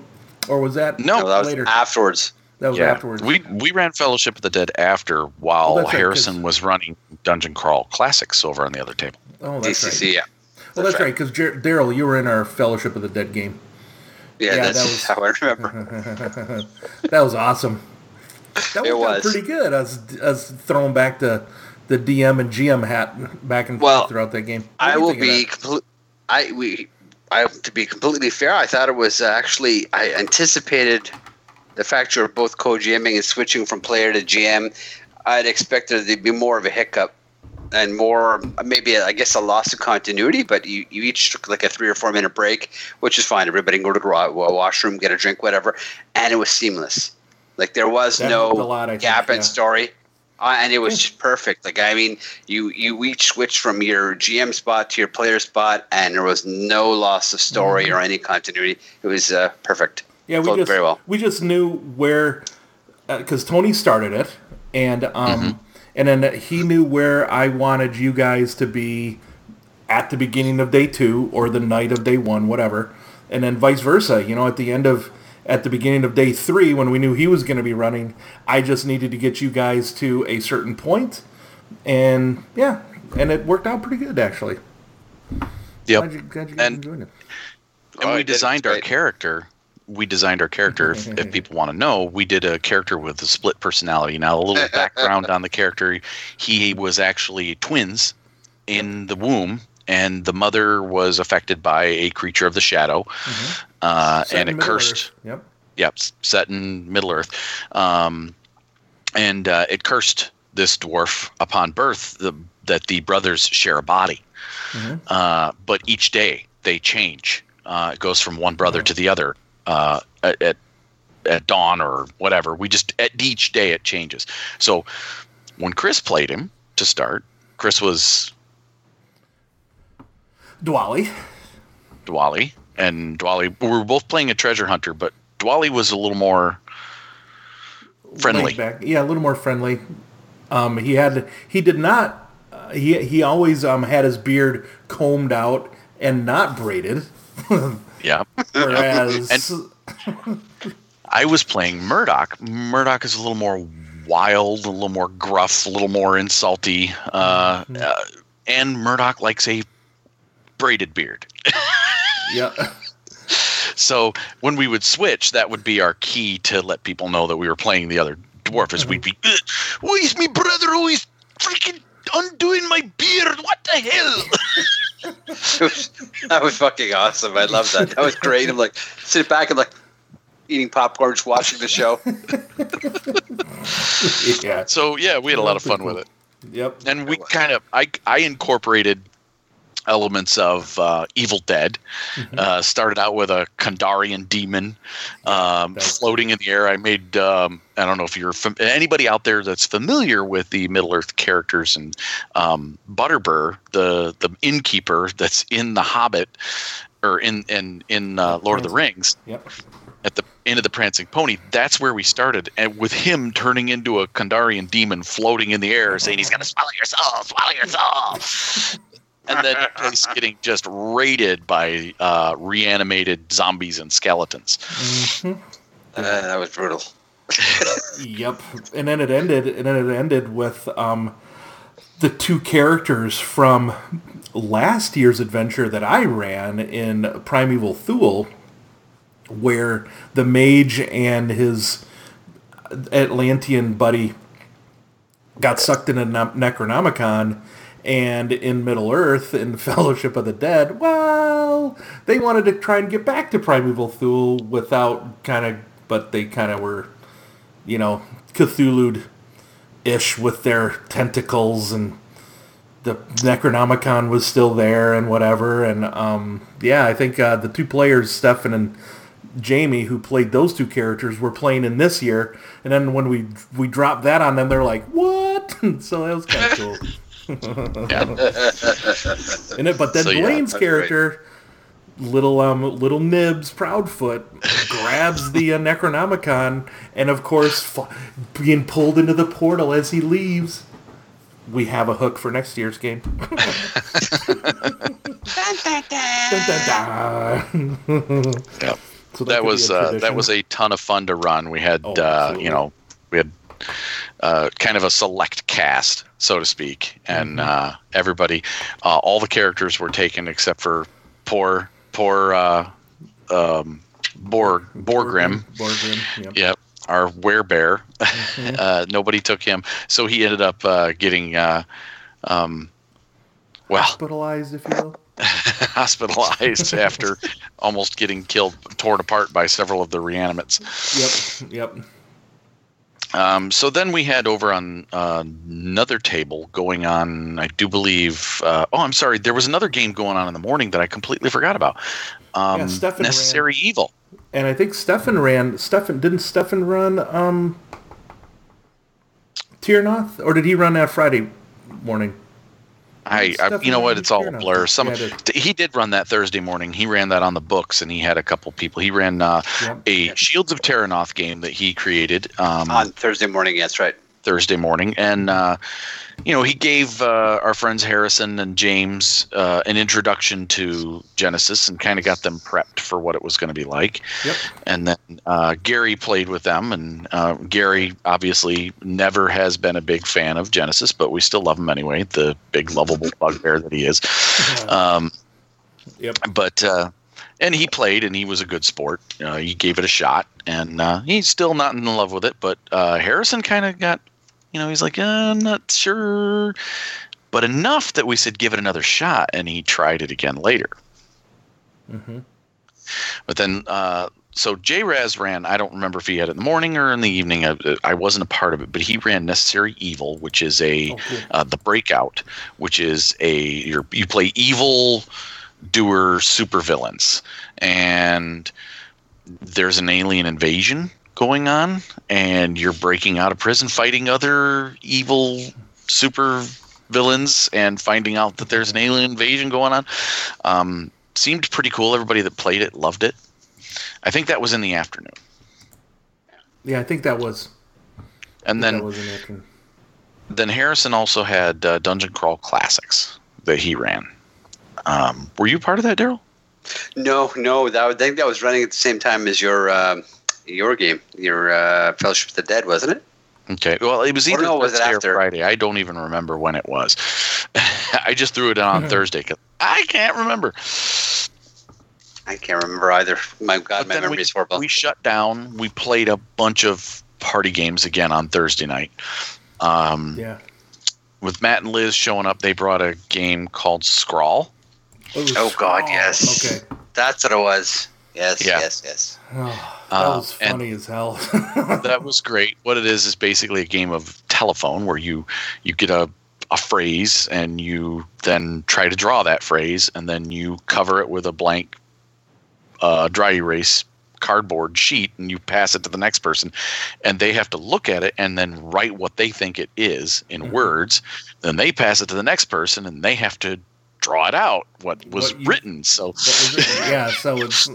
Or was that No, no, that was later? afterwards. that was yeah, afterwards? we we ran Fellowship of the Dead after while Oh, that's right, 'cause- Harrison was running Dungeon Crawl Classics over on the other table. oh, that's DCC, right. yeah. Well, that's right, because Daryl, you were in our Fellowship of the Dead game. Yeah, Yeah, that's that was- how I remember. That was awesome. That It was. pretty good. I was, I was throwing back the the DM and GM hat back and Well, forth throughout that game. What I will be that? complete. I we. I to be completely fair. I thought it was uh, actually. I anticipated the fact you were both co-GMing and switching from player to GM. I'd expected there to be more of a hiccup and more maybe I guess a loss of continuity. But you, you each took like a three or four minute break, which is fine. Everybody can go to the wa- wa- washroom, get a drink, whatever, and it was seamless. Like there was That no a lot, I think, gap in yeah. story. Uh, and it was just perfect. Like I mean, you you each switched from your GM spot to your player spot, and there was no loss of story or any continuity. It was uh, perfect. Mm-hmm. Yeah, we just very well. we just knew where because Tony started it, and um, and then he knew where I wanted you guys to be at the beginning of day two or the night of day one, whatever, and then vice versa. You know, at the end of at the beginning of day three when we knew he was going to be running, I just needed to get you guys to a certain point, and yeah, and it worked out pretty good actually. Yep. Glad you, glad you guys And- enjoyed it. and Oh, we it designed our character. We designed our character. If, if people want to know, we did a character with a split personality. Now, a little background on the character: he was actually twins in the womb, and the mother was affected by a creature of the shadow, mm-hmm. Uh, and it Middle cursed. Earth. Yep. Yep, set in Middle Earth, um, and uh, it cursed this dwarf upon birth the, that the brothers share a body, uh, but each day they change. Uh, it goes from one brother to the other uh, at, at at dawn or whatever. We just at each day it changes. So when Chris played him to start, Chris was Dwali. Dwally, and Dwally. We were both playing a treasure hunter, but Dwally was a little more friendly. back. Yeah, a little more friendly. Um, he had he did not. Uh, he he always um, had his beard combed out and not braided. Yeah. Whereas I was playing Murdoch. Murdoch is a little more wild, a little more gruff, a little more insulty, uh, uh, and Murdoch likes a braided beard. yeah, So when we would switch, that would be our key to let people know that we were playing the other dwarf. Is we'd be, "Uh, why is me brother always freaking undoing my beard? What the hell? Was, that was fucking awesome. I love that. That was great. I'm like sitting back and like eating popcorn, just watching the show. yeah. So yeah, we had a lot of fun with it. Yep. and we kind of I I incorporated elements of uh, Evil Dead. Uh, started out with a Kandarian demon um, floating in the air. I made um, I don't know if you're fam- anybody out there that's familiar with the Middle Earth characters and um, Butterbur, the the innkeeper that's in The Hobbit or in in in uh, Lord of the Rings Yep. at the end of the prancing pony that's where we started and with him turning into a kandarian demon floating in the air saying he's going to swallow your soul swallow your soul and then place getting just raided by uh, reanimated zombies and skeletons hmm Uh, that was brutal. Yep. And then it ended. And then it ended with um, the two characters from last year's adventure that I ran in Primeval Thule, where the mage and his Atlantean buddy got sucked into Ne- Necronomicon. And in Middle Earth, in Fellowship of the Dead, well, they wanted to try and get back to Primeval Thule without kind of, but they kind of were you know, Cthulhu'd ish with their tentacles and the Necronomicon was still there and whatever. And um, yeah, I think uh, the two players, Stefan and Jamie, who played those two characters, were playing in this year. And then when we we dropped that on them, they're like, "What?" so that was kind of cool. yeah And it, but then So, yeah, Blaine's great. character, little um little Nibs Proudfoot, grabs the uh, Necronomicon, and of course, f- being pulled into the portal as he leaves. We have a hook for next year's game. Dun, dun, dun. yeah So that could was a uh, that was a ton of fun to run we had Oh, uh, you know we had uh, kind of a select cast so to speak and Mm-hmm. uh, everybody uh, all the characters were taken except for poor poor uh, um, Borg Borgrim Borgrim. Yep. Yep, our werebear. uh, nobody took him, so he ended up uh, getting, uh, um, well, Hospitalized, if you will. hospitalized after almost getting killed, torn apart by several of the reanimates. Yep. Yep. Um, so then we had over on uh, another table going on. I do believe. Uh, oh, I'm sorry. There was another game going on in the morning that I completely forgot about. Um, Yeah, Stefan ran- Necessary Evil. And I think Stefan ran. Stefan didn't Stefan run um Terrinoth, or did he run that Friday morning? I, I you know what? It's all a blur. Some Yeah, it is. t- he did run that Thursday morning. He ran that on the books, and he had a couple people. He ran uh, Yep. a Shields of Terrinoth game that he created um, On Thursday morning, yeah, that's right. Thursday morning, and uh, you know he gave uh, our friends Harrison and James uh, an introduction to Genesys and kind of got them prepped for what it was going to be like. Yep. And then uh, Gary played with them, and uh, Gary obviously never has been a big fan of Genesys, but we still love him anyway. The big lovable bugbear that he is. Um, Yep. but uh, and he played and he was a good sport. Uh, he gave it a shot, and uh, he's still not in love with it. But uh, Harrison kind of got, you know, he's like, uh, I'm not sure, but enough that we said give it another shot, and he tried it again later. Mhm. But then, uh, so J Raz ran. I don't remember if he had it in the morning or in the evening. I, I wasn't a part of it, but he ran Necessary Evil, which is a Oh, cool. uh, the Breakout, which is a you're, you play evil doer supervillains, and there's an alien invasion going on, and you're breaking out of prison, fighting other evil super villains, and finding out that there's an alien invasion going on. Um, seemed pretty cool. Everybody that played it loved it. I think that was in the afternoon, Yeah, I think that was. and then then Harrison also had uh, Dungeon Crawl Classics that he ran. Um, were you part of that, Daryl? No, no, that, I think that was running at the same time as your um, your game, your uh, Fellowship of the Dead, wasn't it? Okay. Well, it was Or either no, was it Thursday or after? Friday. I don't even remember when it was. I just threw it on Thursday because I can't remember. I can't remember either. My God, But my then memory we, is horrible. we shut down. We played a bunch of party games again on Thursday night. Um, Yeah. With Matt and Liz showing up, they brought a game called Scrawl. Oof. Oh God, yes. Okay. That's what it was. Yes, Yeah. yes, yes. Oh, that Uh, was funny as hell. that was great. What it is is basically a game of telephone where you you get a a phrase and you then try to draw that phrase and then you cover it with a blank uh, dry erase cardboard sheet and you pass it to the next person and they have to look at it and then write what they think it is in Mhm. words then they pass it to the next person and they have to draw it out what was What you- written so What was it? yeah, so it's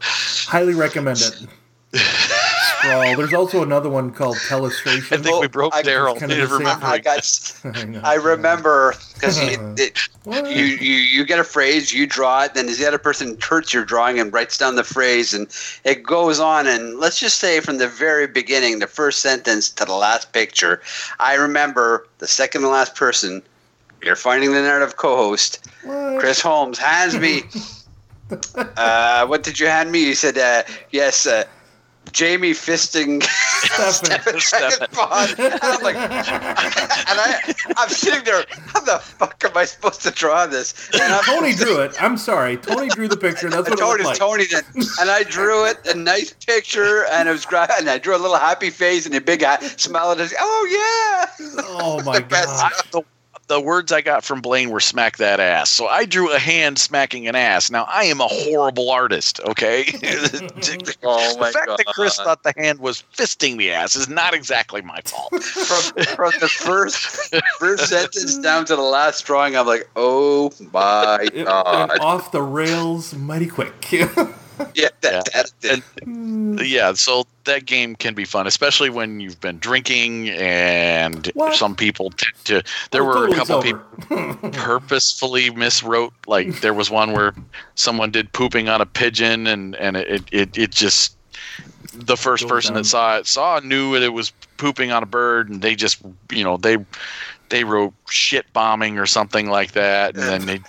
highly recommended. Sprawl. There's also another one called Telestration. I think we broke I- Daryl kind of the I got. I know. I remember because you, uh-huh. you you you get a phrase, you draw it, then the other person interprets your drawing and writes down the phrase, and it goes on. And let's just say from the very beginning, the first sentence to the last picture, I remember the second to last person. You're finding the narrative co-host, What? Chris Holmes, hands me. uh, what did you hand me? You said uh, yes. Uh, Jamie fisting Stefan. Stefan Dragonbond. And I'm like, and I, I'm sitting there. How the fuck am I supposed to draw this? And Tony drew it. I'm sorry. Tony drew the picture. That's what it Tony, looked like. Tony then, and I drew it a nice picture, and it was great. And I drew a little happy face and a big eye, smile at us. Oh yeah! Oh my god. I, the, the words I got from Blaine were smack that ass. So I drew a hand smacking an ass. Now I am a horrible artist, okay? Oh the Oh my fact that Chris thought the hand was fisting the ass is not exactly my fault. From, from the first first sentence down to the last drawing, I'm like, oh my It went god! off the rails mighty quick. Yeah, that, Yeah. that, that, hmm. yeah, so that game can be fun, especially when you've been drinking and What? some people tend to. There Oh, were a couple sober. people purposefully miswrote. Like there was one where someone did pooping on a pigeon, and and it it, it just the first person down. that saw it saw knew that it was pooping on a bird, and they just you know they they wrote shit bombing or something like that, and then they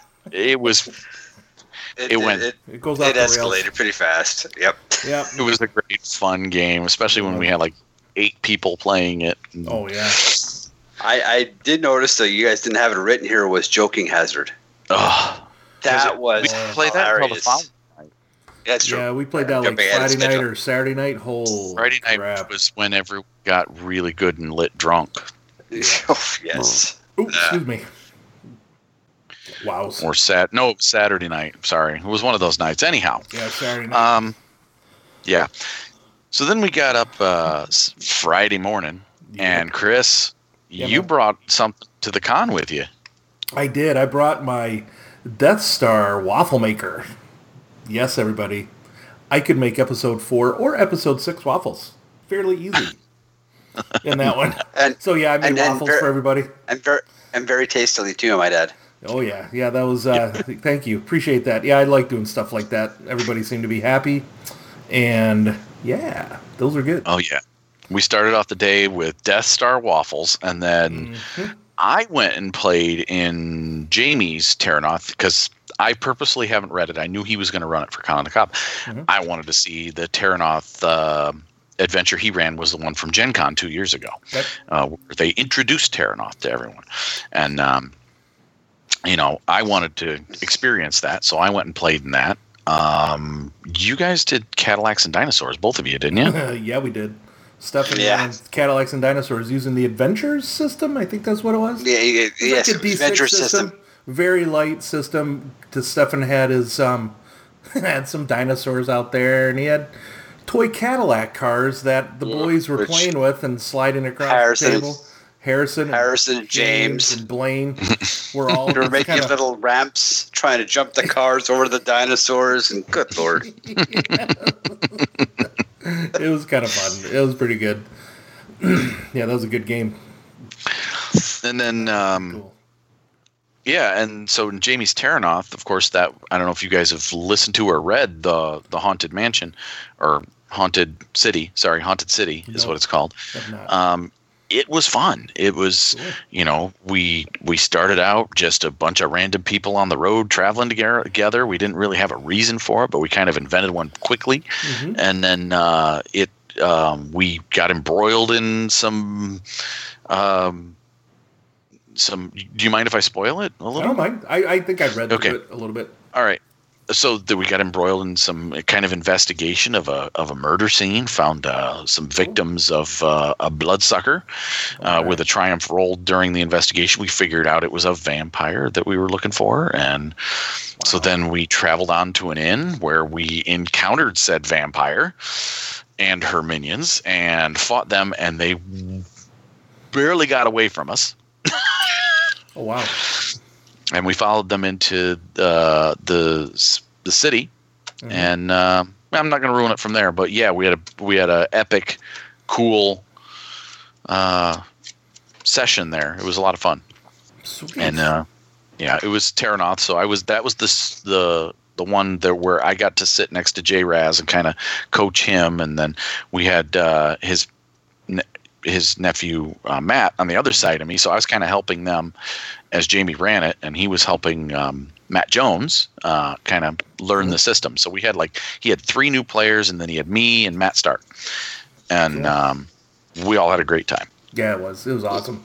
it was it, It went- It, It goes it, off it rails. escalated pretty fast. Yep. Yeah. it was a great fun game, especially when we had like eight people playing it. Oh yeah. I, I did notice that you guys didn't have it written here was joking hazard. Oh, That we was played that until the hilarious. following That's true. Yeah, we played that like Jumping ahead of Friday night schedule. or Saturday night. Whole Friday night crap. was when everyone got really good and lit drunk. Oh, yes. Ooh, excuse me. Wow. Or sat no Saturday night. Sorry, it was one of those nights. Anyhow, Yeah, Saturday night. um, yeah. So then we got up uh, Friday morning, and Chris, Yeah, you man. brought something to the con with you. I did. I brought my Death Star waffle maker. Yes, everybody. I could make episode four or episode six waffles fairly easy in that one. And So yeah, I made and then waffles ver- for everybody. and very and very tastily too, my dad. Oh yeah, yeah. That was. Uh, thank you. Appreciate that. Yeah, I like doing stuff like that. Everybody seemed to be happy, and yeah, those are good. Oh yeah, we started off the day with Death Star waffles, and then I went and played in Jamie's Terrinoth because I purposely haven't read it. I knew he was going to run it for Con on the Cob. I wanted to see the Terrinoth uh, adventure he ran was the one from Gen Con two years ago. Yep. Uh, where they introduced Terrinoth to everyone, and um, you know I wanted to experience that, so I went and played in that. Um, you guys did Cadillacs and Dinosaurs, both of you, didn't you? Uh, yeah, we did. Stephanie Yeah. yeah. Cadillacs and Dinosaurs using the Adventures system. I think that's what it was. Yeah, yeah, It's yes, like a D6 adventure system. system. Very light system. To Stefan had his um had some dinosaurs out there, and he had toy Cadillac cars that the boys were playing with and sliding across Harrison- the table. Harrison, Harrison, James. and Blaine were all They were making kinda- little ramps, trying to jump the cars over the dinosaurs, and good lord. It was kind of fun. It was pretty good. yeah, that was a good game. And then, um, Cool. yeah, and so in Jamie's Terrinoth, of course, that I don't know if you guys have listened to or read the the Haunted Mansion or Haunted City. Sorry, Haunted City is No. what it's called. Have not. Um, it was fun. It was, Cool. you know, we we started out just a bunch of random people on the road traveling together. We didn't really have a reason for it, but we kind of invented one quickly, Mhm. and then uh, it um, we got embroiled in some. Um, some. Do you mind if I spoil it a little? I don't mind. I, I think I've read Okay. it a little bit. All right. So that we got embroiled in some kind of investigation of a of a murder scene. Found uh, some victims of uh, a bloodsucker. Uh, With a triumph roll during the investigation, we figured out it was a vampire that we were looking for, and so then we traveled on to an inn where we encountered said vampire and her minions and fought them, and they barely got away from us. Oh wow. And we followed them into uh, the the city, and uh, I'm not going to ruin it from there. But yeah, we had a we had a epic, cool uh, session there. It was a lot of fun, Sweet. and uh, yeah, it was Terrinoth. So I was that was the the the one there where I got to sit next to J Raz and kind of coach him, and then we had uh, his his nephew uh, Matt on the other side of me. So I was kind of helping them as Jamie ran it, and he was helping um, Matt Jones uh, kind of learn the system. So we had like he had three new players, and then he had me and Matt Stark, and um, we all had a great time. yeah, it was. It was awesome.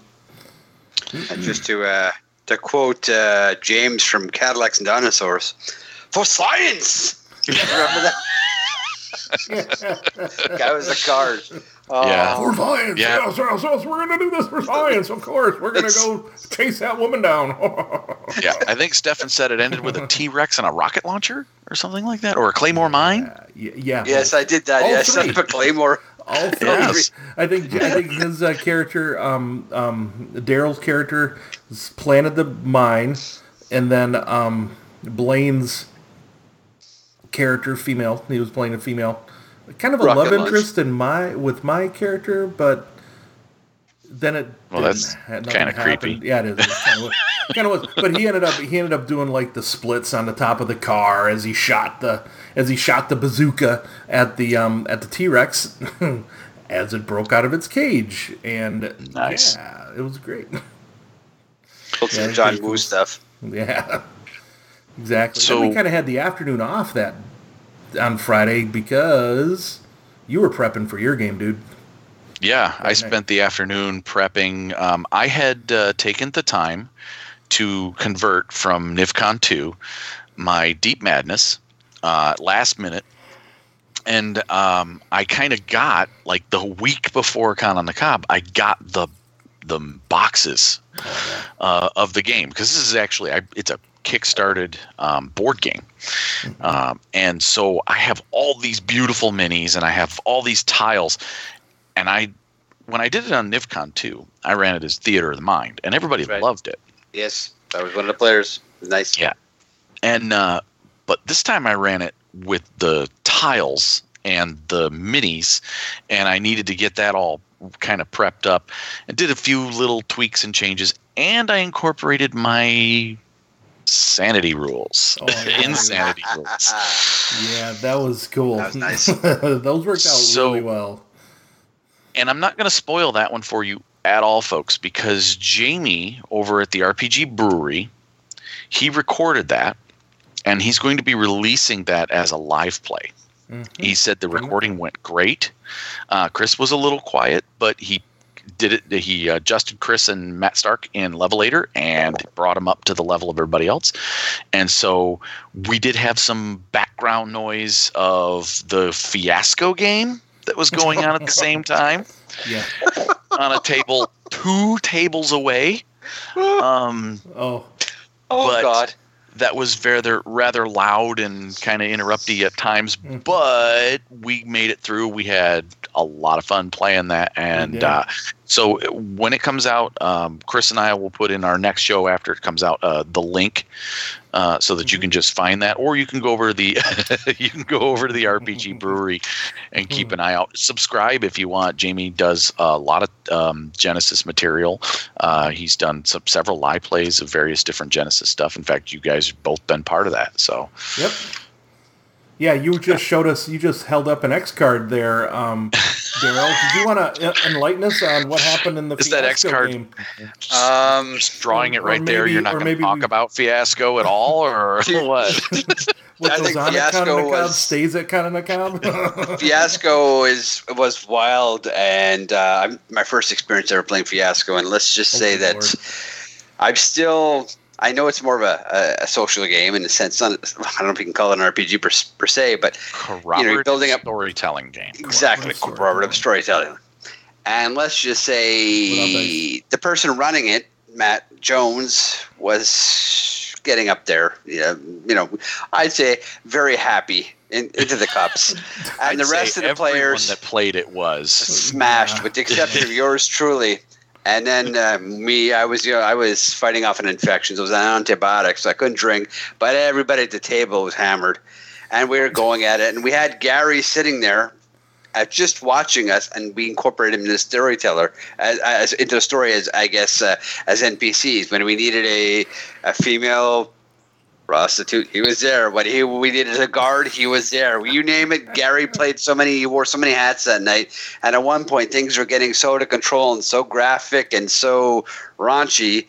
And just to uh, to quote uh, James from Cadillacs and Dinosaurs, for science. Remember that? Guy was a card. Oh, Yeah. For science. Yeah. Yes, yes, yes. We're gonna do this for science. Of course. We're gonna go chase that woman down. Yeah, I think Stefan said it ended with a T Rex and a rocket launcher or something like that, or a Claymore mine. yeah. yeah. Yes, I did that. All yes, three. son of a Claymore. All three. Yes. I think I think his uh, character, um, um, Daryl's character, planted the mine, and then um, Blaine's character, female, he was playing a female, kind of a Rocket love interest in my with my character, but then it Well, that's kinda creepy. Yeah, it is. Kind of, was, but he ended up he ended up doing like the splits on the top of the car as he shot the as he shot the bazooka at the um at the T Rex as it broke out of its cage, and Nice. yeah, it was great. Pulled Yeah, John Woo cool. stuff. Yeah, exactly. So- then we kind of had the afternoon off that on Friday because you were prepping for your game, dude. Yeah, I spent the afternoon prepping. Um, I had uh, taken the time to convert from NivCon 2 my Deep Madness uh, last minute. And um, I kind of got, like the week before Con on the Cob, I got the the boxes uh, of the game because this is actually I, it's a kickstarted um, board game um, and so i have all these beautiful minis and i have all these tiles and i when i did it on nivcon 2 i ran it as theater of the mind and everybody Right. loved it Yes, I was one of the players. Nice. Yeah. and uh, but this time i ran it with the tiles and the minis and i needed to get that all kind of prepped up and did a few little tweaks and changes and i incorporated my sanity rules Oh, yeah. insanity rules Yeah, that was cool. That was nice. Those worked out So- really well. and I'm not going to spoil that one for you at all, folks, because Jamie over at the RPG Brewery, he recorded that, and he's going to be releasing that as a live play. He said the recording went great. Uh, Chris was a little quiet, but he did it. He adjusted Chris and Matt Stark in Levelator and brought him up to the level of everybody else. And so we did have some background noise of the fiasco game that was going on at the same time Yeah. on a table two tables away. Um, Oh, Oh But- God. That was rather rather loud and kind of interrupty at times, but we made it through. We had a lot of fun playing that, and uh, so when it comes out, um, Chris and I will put in our next show after it comes out uh, the link. Uh, so that you can just find that, or you can go over to the you can go over to the RPG Brewery and keep an eye out. Subscribe if you want. Jamie does a lot of um, Genesys material. Uh, he's done some several live plays of various different Genesys stuff. In fact, you guys have both been part of that. So yep. Yeah, you just showed us. You just held up an X card there, um, Daryl. Did you want to enlighten us on what happened in the Is that X Fiasco card- game? Um, just drawing it or right there. You're not going to talk we- about Fiasco at all, or what? What I goes think on at Fiasco Con on the Cob was- stays at Con on the Cob? Fiasco is was wild, and uh, I'm, my first experience ever playing Fiasco. And let's just Oh, say good that I'm still I know it's more of a, a, a social game in a sense. Not, I don't know if you can call it an RPG per, per se, but Corroborative building up- storytelling game. exactly storytelling. corroborative storytelling. And let's just say the person running it, Matt Jones, was getting up there. Yeah, you know, I'd say very happy in, into the cups, and I'd the say rest of the players that played it was. smashed, with the exception of yours truly. And then uh, me, I was you know I was fighting off an infection. So I was on antibiotics, so I couldn't drink. But everybody at the table was hammered, and we were going at it. And we had Gary sitting there, uh, just watching us, and we incorporated him into the storyteller as, as into the story as I guess uh, as NPCs. When we needed a a female prostitute. He was there. When he we needed a guard, he was there. You name it. Gary played so many. He wore so many hats that night. And at one point, things were getting so out of control and so graphic and so raunchy.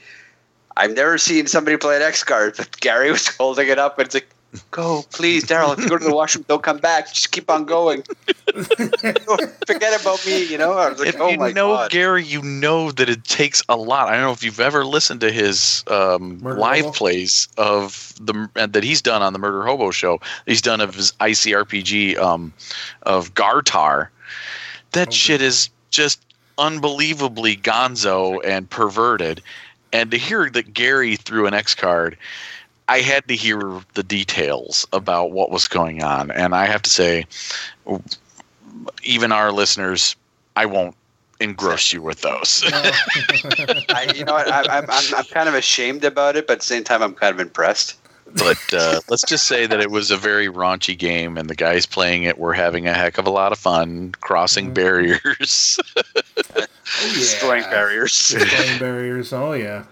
I've never seen somebody play an X card, but Gary was holding it up and it's like, "Go, please, Daryl. If you go to the washroom, don't come back. Just keep on going. Forget about me." You know. I was like, If "Oh you my know god." Gary, you know that it takes a lot. I don't know if you've ever listened to his um, live Hobo? plays of the uh, that he's done on the Murder Hobo show. He's done of his ICRPG um, of Gartar. That Okay. shit is just unbelievably gonzo and perverted. And to hear that Gary threw an X card, I had to hear the details about what was going on. And I have to say, even our listeners, I won't engross you with those. I, you know what? I, I'm, I'm I'm kind of ashamed about it, but at the same time, I'm kind of impressed. but uh, let's just say that it was a very raunchy game, and the guys playing it were having a heck of a lot of fun crossing barriers. Oh, Destroying barriers. Destroying barriers. Oh yeah.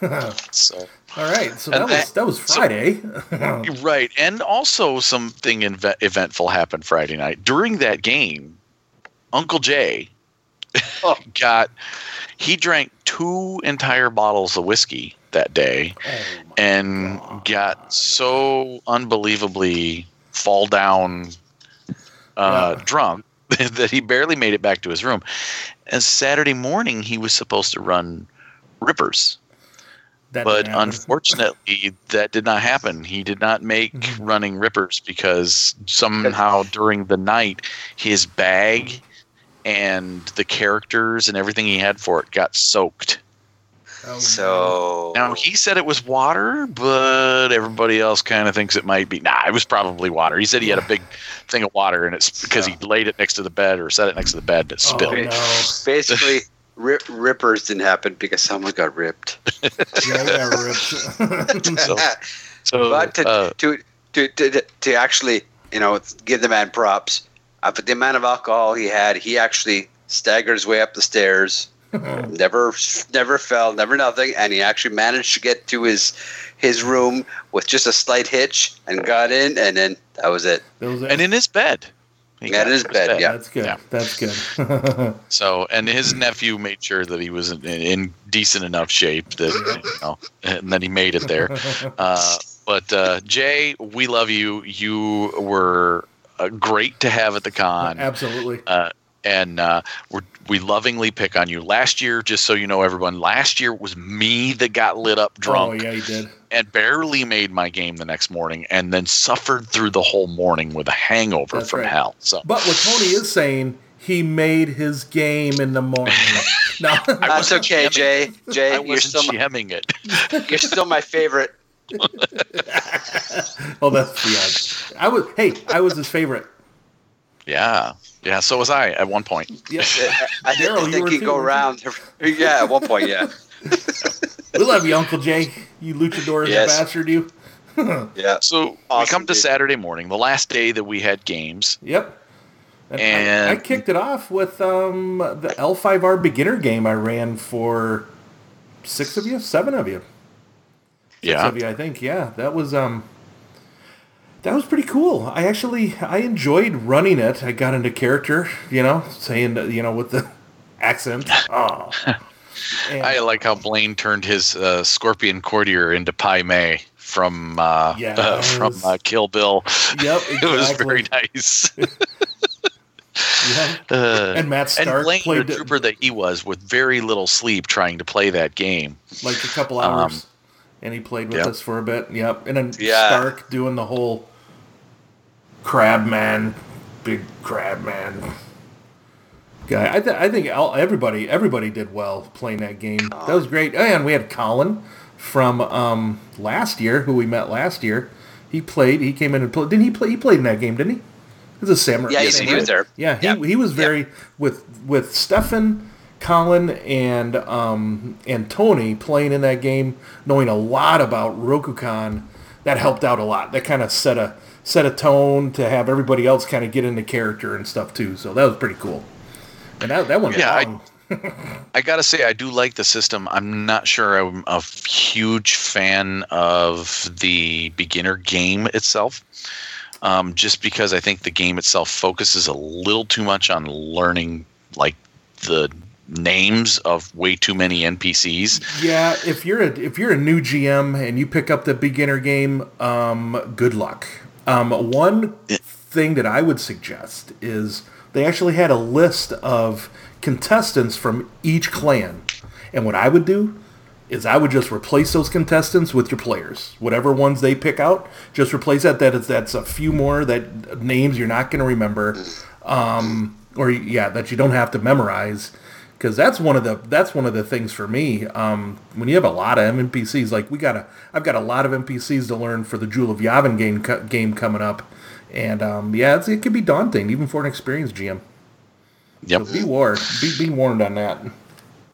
so All right. So that And was that was so- Friday. right, and also something inve- eventful happened Friday night during that game. Uncle Jay Oh. got he drank two entire bottles of whiskey that day Oh, and God. got so unbelievably fall down uh, Yeah. drunk that he barely made it back to his room. And Saturday morning, he was supposed to run rippers, That but unfortunately, that did not happen. He did not make Mhm. running rippers because somehow during the night, his bag and the characters and everything he had for it got soaked. Oh, So Now he said it was water, but everybody else kind of thinks it might be. Nah, it was probably water. He said he had a big thing of water, and it's because he laid it next to the bed or set it next to the bed and it Oh, spilled. no. basically, rip, rippers didn't happen because someone got ripped. Yeah, I got ripped. So, so but to, uh, to, to, to, to actually, you know, give the man props. Uh, but the amount of alcohol he had, he actually staggered his way up the stairs. never, never fell, never nothing, and he actually managed to get to his his room with just a slight hitch and got in, and then that was it. That was it. and in his bed. He Yeah, got in bed, yeah. That's good. Yeah. That's good. So, and his nephew made sure that he was in, in decent enough shape that you know, and then he made it there. Uh, but uh, Jay, we love you. You were uh, great to have at the con. Absolutely. And uh, we're, we lovingly pick on you. Last year, just so you know, everyone, last year was me that got lit up drunk Oh yeah, he did. and barely made my game the next morning, and then suffered through the whole morning with a hangover That's from right. hell. So But what Tony is saying, he made his game in the morning. no, That's okay, Jay. Jay, I you're wasn't still, my, jamming it. you're still my favorite. oh, that's yeah. I was. Hey, I was his favorite. Yeah, yeah. So was I at one point. Yeah. I, Daryl, I you think were you too, go around. Yeah, at one point, yeah. We love you, Uncle Jay. You luchador Yes. bastard, you. Yeah. So we Awesome, come to dude. Saturday morning, the last day that we had games. Yep. And, I- I, kicked it off with um, the L5R beginner game I ran for six of you, seven of you. Six Yeah, of you, I think. Yeah, that was um, that was pretty cool. I actually I enjoyed running it. I got into character, you know, saying you know with the accent. Oh. And- I like how Blaine turned his uh, scorpion courtier into Pai Mei from uh, Yes. uh, from uh, Kill Bill. Yep, it was very nice. yeah. Uh, And Matt Stark and Blaine, the trooper that he was, with very little sleep, trying to play that game. like a couple Um, hours. and he played with Yep. us for a bit. Yep, and then Yeah. Stark doing the whole crab man, big crab man guy. I, th- I think all, everybody everybody did well playing that game. That was great. Oh, and we had Colin from um, last year, who we met last year. He played. He came in and played. Didn't he play? He played in that game, didn't he? It was a samurai. Yeah, he- he was there. Yeah, he, Yep. he was very with with Stefan, Colin, and um, and Tony playing in that game, knowing a lot about Rokugan. That helped out a lot. That kind of set a set a tone to have everybody else kind of get into character and stuff too. So that was pretty cool. And that that went Yeah, I- I gotta say, I do like the system. I'm not sure I'm a huge fan of the beginner game itself, um, just because I think the game itself focuses a little too much on learning like the names of way too many NPCs. Yeah, if you're a if you're a new GM and you pick up the beginner game, um, good luck. Um, one thing that I would suggest is they actually had a list of contestants from each clan, and what I would do is I would just replace those contestants with your players. Whatever ones they pick out, just replace that. That is that's a few more that names you're not going to remember, um, or yeah, that you don't have to memorize because that's one of the that's one of the things for me. Um, when you have a lot of NPCs, like we got a, I've got a lot of NPCs to learn for the Jewel of Yavin game co- game coming up, and um, yeah, it's, it can be daunting even for an experienced GM. Yep. Be warned, be, be warned on that.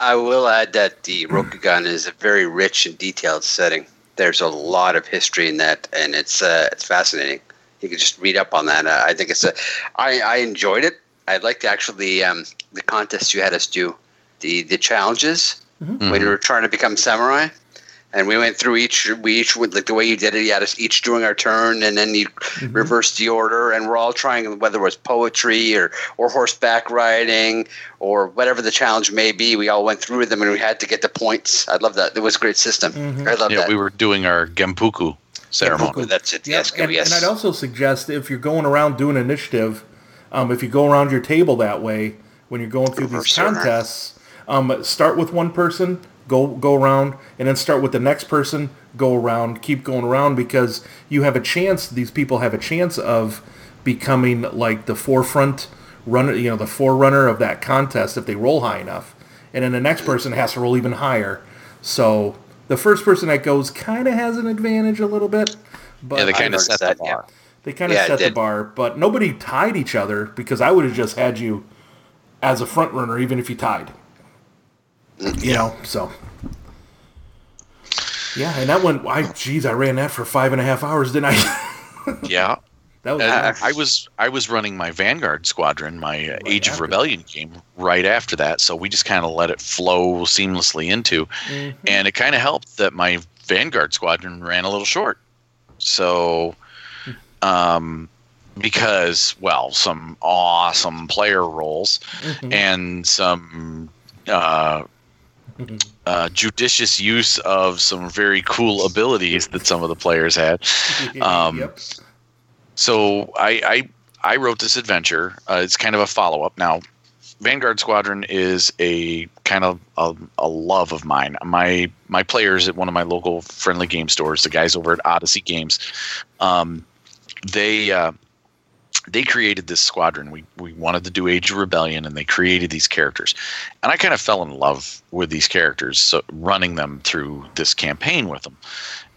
I will add that the Rokugan is a very rich and detailed setting. There's a lot of history in that, and it's uh, it's fascinating. You can just read up on that. Uh, I think it's a. I I enjoyed it. I liked actually um, the contest you had us do, the the challenges mm-hmm. when you were trying to become samurai, and we went through each. We each went like the way you did it. You had us each doing our turn, and then you mm-hmm. reversed the order, and we're all trying whether it was poetry or or horseback riding or whatever the challenge may be. We all went through them, and we had to get the points. I love that. It was a great system. Mm-hmm. I love Yeah, that. we were doing our Gempukku ceremony. That's it. Yes, and, yes. and I'd also suggest if you're going around doing initiative, um, if you go around your table that way when you're going through these order. contests, um, start with one person, go go around, and then start with the next person, go around, keep going around because you have a chance. These people have a chance of becoming like the forefront runner, you know, the forerunner of that contest if they roll high enough, and then the next person has to roll even higher. So the first person that goes kind of has an advantage a little bit. But yeah, they kind of set the that, bar. yeah. They kind of Yeah, set the bar, but nobody tied each other because I would have just had you as a front runner, even if you tied. You know, so yeah, and that went. I geez, I ran that for five and a half hours, didn't I? Yeah. that was. And I was I was running my Vanguard squadron, my uh, Age of. Rebellion game right after that, so we just kind of let it flow seamlessly into, Mm-hmm. and it kind of helped that my Vanguard squadron ran a little short, so, um, because well, some awesome player roles Mm-hmm. and some. Uh, uh, judicious use of some very cool abilities that some of the players had. um, yep. So I I, I wrote this adventure. Uh, it's kind of a follow up. Now, Vanguard Squadron is a kind of a, a love of mine. My my players at one of my local friendly game stores, the guys over at Odyssey Games, um, they uh, they created this squadron. We we wanted to do Age of Rebellion, and they created these characters, and I kind of fell in love with these characters. So running them through this campaign with them.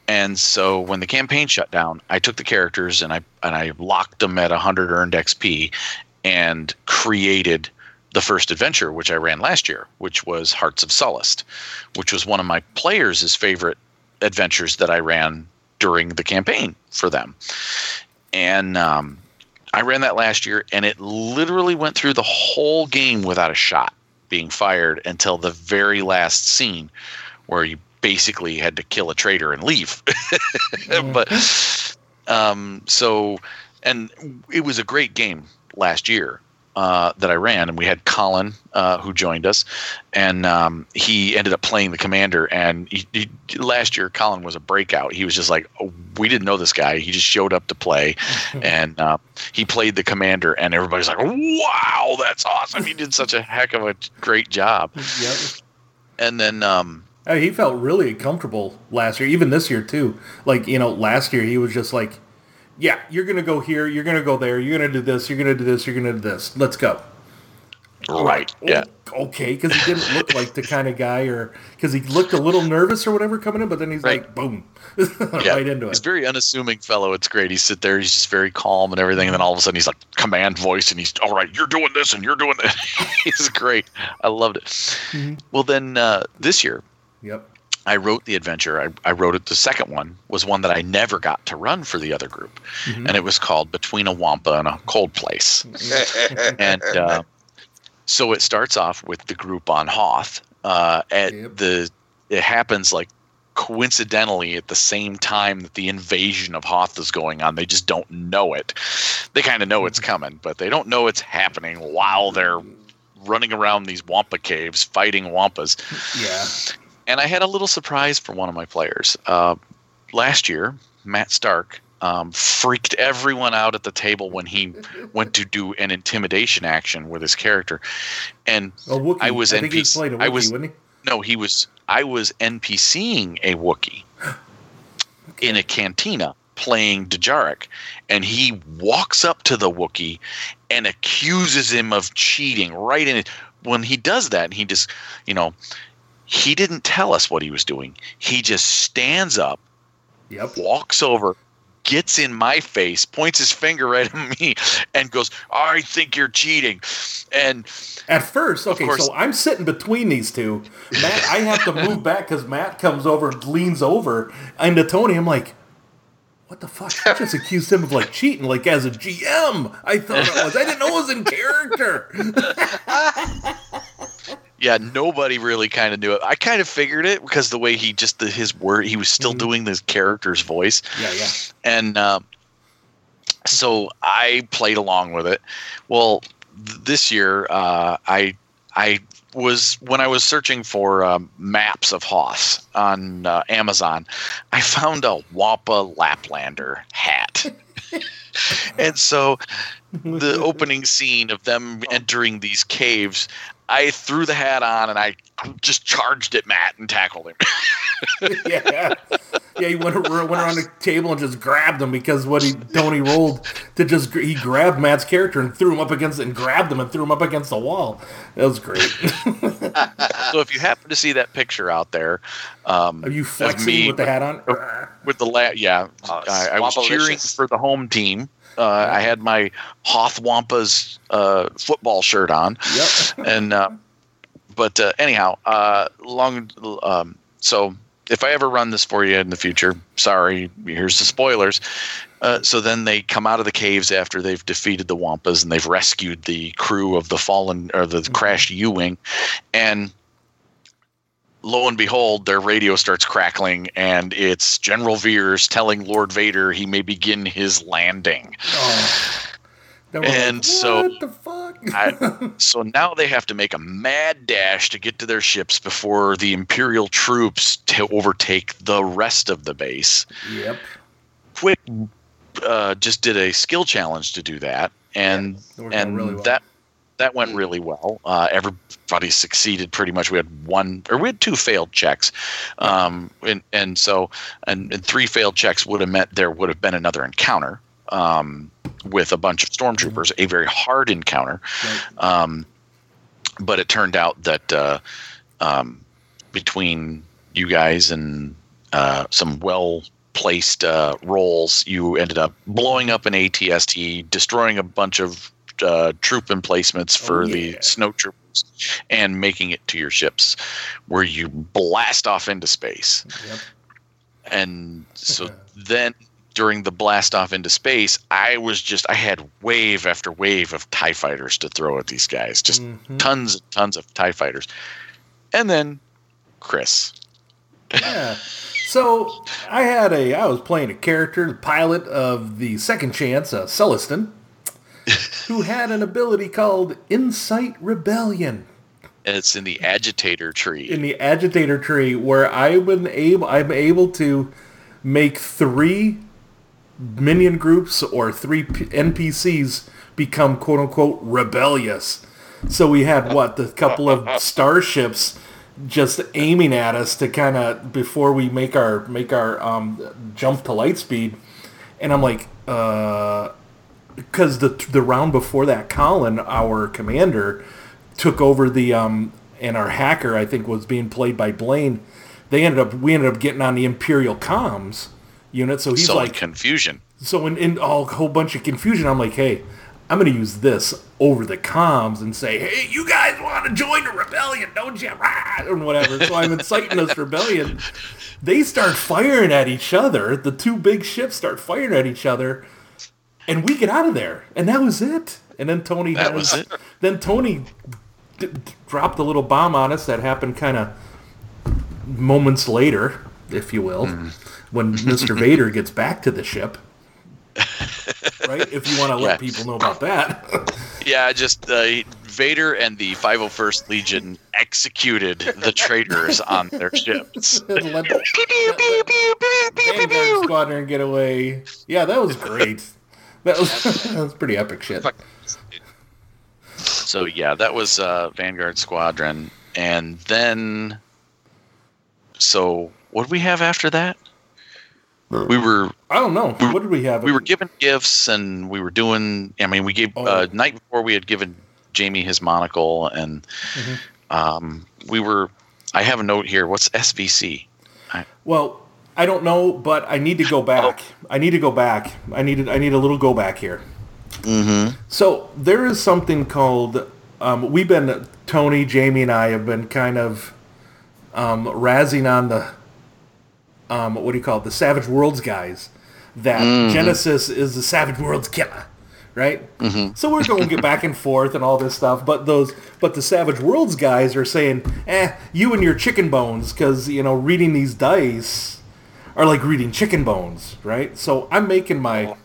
And so when the campaign shut down, I took the characters and I and I locked them at 100 earned XP and created the first adventure which I ran last year, which was Hearts of Sullust, which was one of my players' favorite adventures that I ran during the campaign for them. And um, I ran that last year, and it literally went through the whole game without a shot being fired until the very last scene, where you basically had to kill a traitor and leave. but um, so, and it was a great game last year. Uh, that I ran, and we had Colin uh, who joined us, and um, he ended up playing the commander. And he, he, last year, Colin was a breakout. He was just like, oh, we didn't know this guy. He just showed up to play, and uh, he played the commander. And everybody's like, wow, that's awesome. He did such a heck of a great job Yep. and then um, he felt really comfortable last year, even this year too. Like you know, last year he was just like, "Yeah, you're gonna go here, you're gonna go there, you're gonna do this, you're gonna do this, you're gonna do this. Let's go." Right. Yeah. Okay, because he didn't look like the kind of guy, or because he looked a little nervous or whatever coming in, but then he's Right. like, boom, Yeah. right into He's it. a very unassuming fellow. It's great. He's sit there. He's just very calm and everything. And then all of a sudden, he's like command voice, and he's all right. You're doing this, and you're doing that. he's great. I loved it. Mm-hmm. Well, then uh, this year, Yep. I wrote the adventure. I, I wrote it. The second one was one that I never got to run for the other group, Mm-hmm. and it was called Between a Wampa and a Cold Place. and uh, so it starts off with the group on Hoth. Uh, at Yep. the it happens like coincidentally at the same time that the invasion of Hoth is going on. They just don't know it. They kind of know it's coming, but they don't know it's happening while they're running around these Wampa caves fighting Wampas. Yeah. And I had a little surprise for one of my players. Uh, last year, Matt Stark um, freaked everyone out at the table when he went to do an intimidation action with his character. And. I was I think he NPC. Wookiee, I was wouldn't no, he was. I was NPCing a Wookiee in a cantina playing dejarik, and he walks up to the Wookiee and accuses him of cheating right in it. When he does that, he just, you know, he didn't tell us what he was doing. He just stands up. Yep. walks over, gets in my face, points his finger right at me, and goes, "I think you're cheating." And At first, okay, course. so I'm sitting between these two. Matt, I have to move back because Matt comes over and leans over. And to Tony, I'm like, what the fuck? I just accused him of like cheating, like as a GM. I thought it was. I didn't know it was in character. yeah, nobody really kind of knew it. I kind of figured it because the way he just the, his word, he was still doing this character's voice, yeah, yeah. and um, so I played along with it. Well, th- this year, uh, I I was when I was searching for um, maps of Hoth on uh, Amazon, I found a Wampa Laplander hat. and so the opening scene of them entering these caves, I threw the hat on and I just charged at Matt and tackled him. yeah, yeah. He went, went around the table and just grabbed him because what he Tony rolled to just he grabbed Matt's character and threw him up against and grabbed him and threw him up against the wall. That was great. so if you happen to see that picture out there, um, Are you flexing me with the hat on? with the la- yeah, Oh, I, I was cheering for the home team. Uh, I had my Hoth Wampas uh, football shirt on, Yep. and uh, but uh, anyhow, uh, long. Um, so if I ever run this for you in the future, sorry, here's the spoilers. Uh, so then they come out of the caves after they've defeated the Wampas and they've rescued the crew of the fallen or the crashed U-wing, and lo and behold, their radio starts crackling, and it's General Veers telling Lord Vader he may begin his landing. Oh. And like, so- the fuck? I, so now they have to make a mad dash to get to their ships before the Imperial troops to overtake the rest of the base. yep. Quick uh, just did a skill challenge to do that, and out and really well. that that went really well. Uh, everybody succeeded pretty much. We had one or we had two failed checks, um, and and so and, and three failed checks would have meant there would have been another encounter um, with a bunch of stormtroopers, a very hard encounter. Right. Um, but it turned out that uh, um, between you guys and uh, some well placed uh, roles, you ended up blowing up an ATST, destroying a bunch of uh, troop emplacements for Oh, the yeah. snow troopers, and making it to your ships, where you blast off into space. Yep. And so then during the blast off into space, I was just I had wave after wave of TIE fighters to throw at these guys. Just Mhm. tons and tons of TIE fighters. And then Chris. Yeah. So I had a I was playing a character, the pilot of the Second Chance, uh, Celestin, who had an ability called Incite Rebellion And it's in the agitator tree. in the agitator tree, where I've been able I'm able to make three minion groups or three P- NPCs become quote unquote rebellious. So we had what the couple of starships just aiming at us to kind of before we make our make our um, jump to light speed, and I'm like, because the the round before that, Colin, our commander, took over the um, and our hacker I think was being played by Blaine. They ended up we ended up getting on the Imperial comms unit, so he's so like confusion. so in, in all, a whole bunch of confusion, I'm like, hey, I'm going to use this over the comms and say, hey, you guys want to join the rebellion, don't you? Rah! And whatever. So I'm inciting this rebellion. They start firing at each other. The two big ships start firing at each other. And we get out of there. And that was it. And then Tony That has- was it? Then Tony d- d- dropped a little bomb on us that happened kind of moments later, if you will, Hmm. when Mr. Vader gets back to the ship. right? If you want to let Yeah. people know about that. Yeah, just uh, Vader and the 501st Legion executed the traitors on their ships. Let the Vanguard Squadron get away. Yeah, that was great. That was, that was pretty epic shit. So yeah, that was uh, Vanguard Squadron, and then so what did we have after that? We were I don't know. What did we have? we were given gifts, and we were doing. I mean, we gave Oh. uh, night before we had given Jamie his monocle, and Mm-hmm. um, we were. I have a note here. What's SVC? Well, I don't know, but I need to go back. I need to go back. I needed. I need a little go back here. Mm-hmm. So there is something called. Um, we've been Tony, Jamie, and I have been kind of um, razzing on the. Um, what do you call it? The Savage Worlds guys. That Genesys is the Savage Worlds killer, right? So we're going to get back and forth and all this stuff, but those, but the Savage Worlds guys are saying, "Eh, you and your chicken bones," because you know, reading these dice are like reading chicken bones, right? So I'm making my,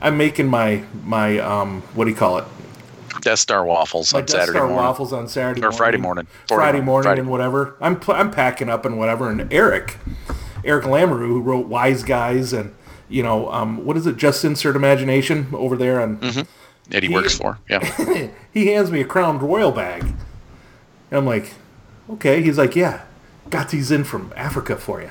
I'm making my my um, what do you call it? Death Star waffles My on Death Saturday Star morning. waffles on Saturday Or morning. Friday morning. Friday morning Friday. and whatever. I'm pl- I'm packing up and whatever. And Eric, Eric Lamoureux, who wrote Wise Guys and you know um, what is it? Just Insert Imagination over there on. that he works for. Yeah. he hands me a Crown Royal bag. And I'm like, okay. He's like, yeah, got these in from Africa for you.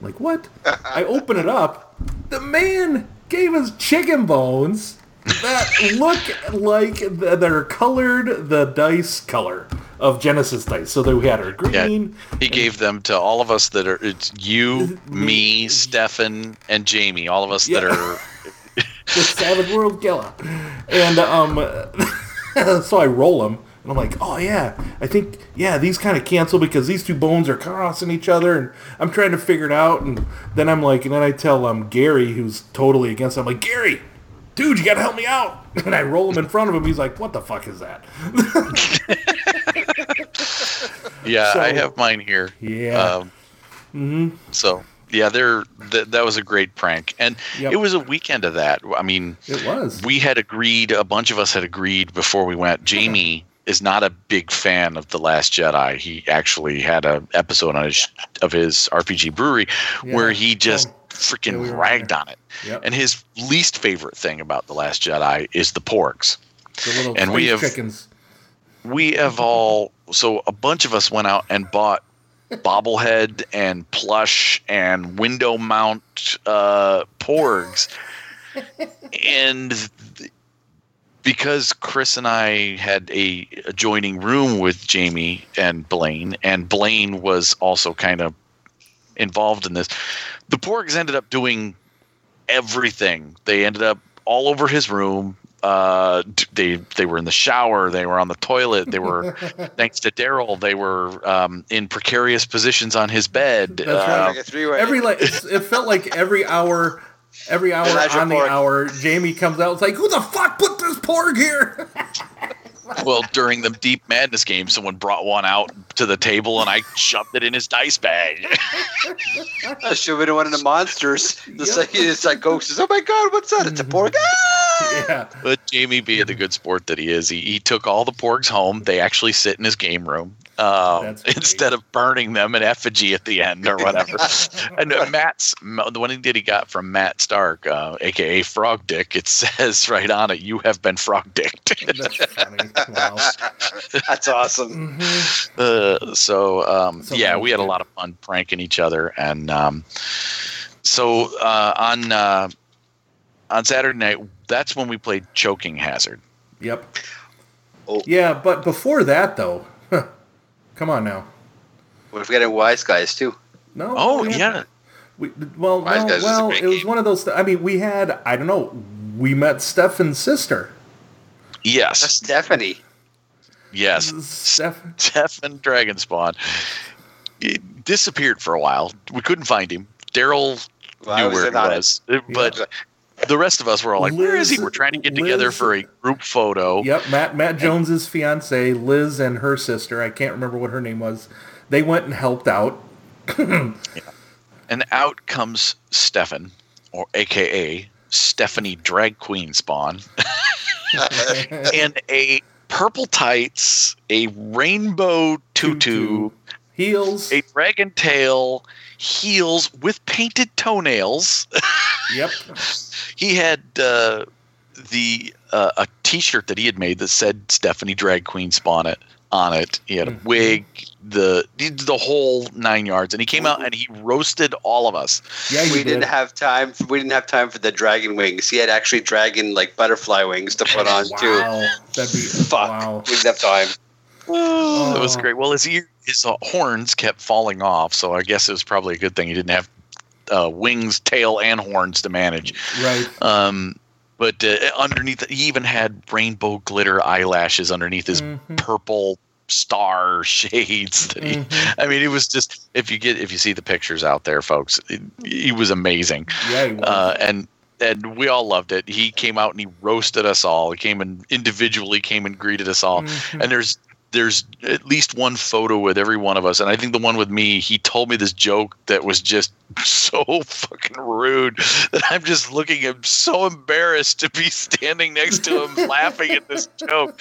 I'm like, what? I open it up. The man gave us chicken bones that look like th- they're colored the dice color of Genesys dice. So that we had our green. Yeah. He gave them to all of us that are it's you, me, Stefan, and Jamie. All of us that are the Savage World Killer. And um, so I roll them, and I'm like, oh yeah, I think yeah these kind of cancel because these two bones are crossing each other, and I'm trying to figure it out. And then I'm like, and then I tell um Gary, who's totally against. it, I'm like, Gary, dude, you gotta help me out. And I roll him in front of him. He's like, what the fuck is that? Yeah, So- I have mine here. Yeah. Um, So yeah, they're th- that was a great prank, and Yep. it was a weekend of that. I mean, It was. we had agreed. A bunch of us had agreed before we went. Jamie is not a big fan of the Last Jedi. He actually had a episode on his of his RPG brewery where he just Oh, freaking yeah, we ragged there. on it. Yep. And his least favorite thing about the Last Jedi is the porgs. the and we have- chickens. we have all so a bunch of us went out and bought bobblehead and plush and window mount uh, porgs and because chris and i had a adjoining room with jamie and blaine and blaine was also kind of involved in this the porgs ended up doing everything. They ended up all over his room. Uh they they were in the shower they were on the toilet they were thanks to daryl they were um in precarious positions on his bed. That's right. Uh, Like a every like it felt like every hour every hour Elijah on the hour jamie comes out it's like who the fuck put this porg here well during the deep madness game someone brought one out to the table and i shoved it in his dice bag I should have been one of the monsters. The Yep. second it's like Ghost says, "Oh my God, what's that? It's a pork." Ah! yeah but jamie being the good sport that he is he, he took all the porgs home they actually sit in his game room um, instead of burning them in effigy at the end or whatever and uh, Matt's the one that he got from Matt Stark, uh, aka Frog Dick, it says right on it, "You have been frog dicked." that's funny wow That's awesome. Mhm. uh, so um, So yeah, we had a lot of fun pranking each other, and um, so uh, on uh, on Saturday night, that's when we played Joking Hazard. Yep. Oh. Yeah, but before that though, come on now. We're forgetting Wise Guys too. No. Oh we yeah, We, well, Wise no, Guys is a well, great it was game. one of those. I mean, we had. I don't know. We met Stefan's sister. Yes, Stephanie. yes. Steph. Stefan Dragonspawn he disappeared for a while. We couldn't find him. Daryl Well, knew was where he in on it. was, but the rest of us were all like, "Where is he?" We're trying to get together for a group photo. Yep, Matt Matt Jones's fiance, Liz, and her sister. I can't remember what her name was. They went and helped out. And out comes Stefan, or AKA Stephanie Drag Queen Spawn, in a purple tights, a rainbow tutu, Tutu. Heels. a dragon tail, heels with painted toenails. Yep. he had uh, the uh, a T-shirt that he had made that said Stephanie Drag Queen Spawn it on it. He had a Mhm. wig, the the whole nine yards, and he came out and he roasted all of us. Yeah, we did. didn't have time. For, we didn't have time for the dragon wings. He had actually dragon like butterfly wings to put on too. Wow, that'd be Fuck. wow. We didn't have time. Oh, that was Oh. great. Well, his ear, his uh, horns kept falling off, so I guess it was probably a good thing he didn't have uh, wings, tail, and horns to manage. Right. Um, but uh, underneath, he even had rainbow glitter eyelashes underneath his Mhm. purple star shades. That he, Mhm. I mean, it was just if you get if you see the pictures out there, folks, it, he was amazing, Yeah, he was. uh, and and we all loved it. He came out and he roasted us all. He came and individually came and greeted us all. Mhm. And there's there's at least one photo with every one of us, and I think the one with me, he told me this joke that was just so fucking rude that I'm just looking. I'm so embarrassed to be standing next to him laughing at this joke.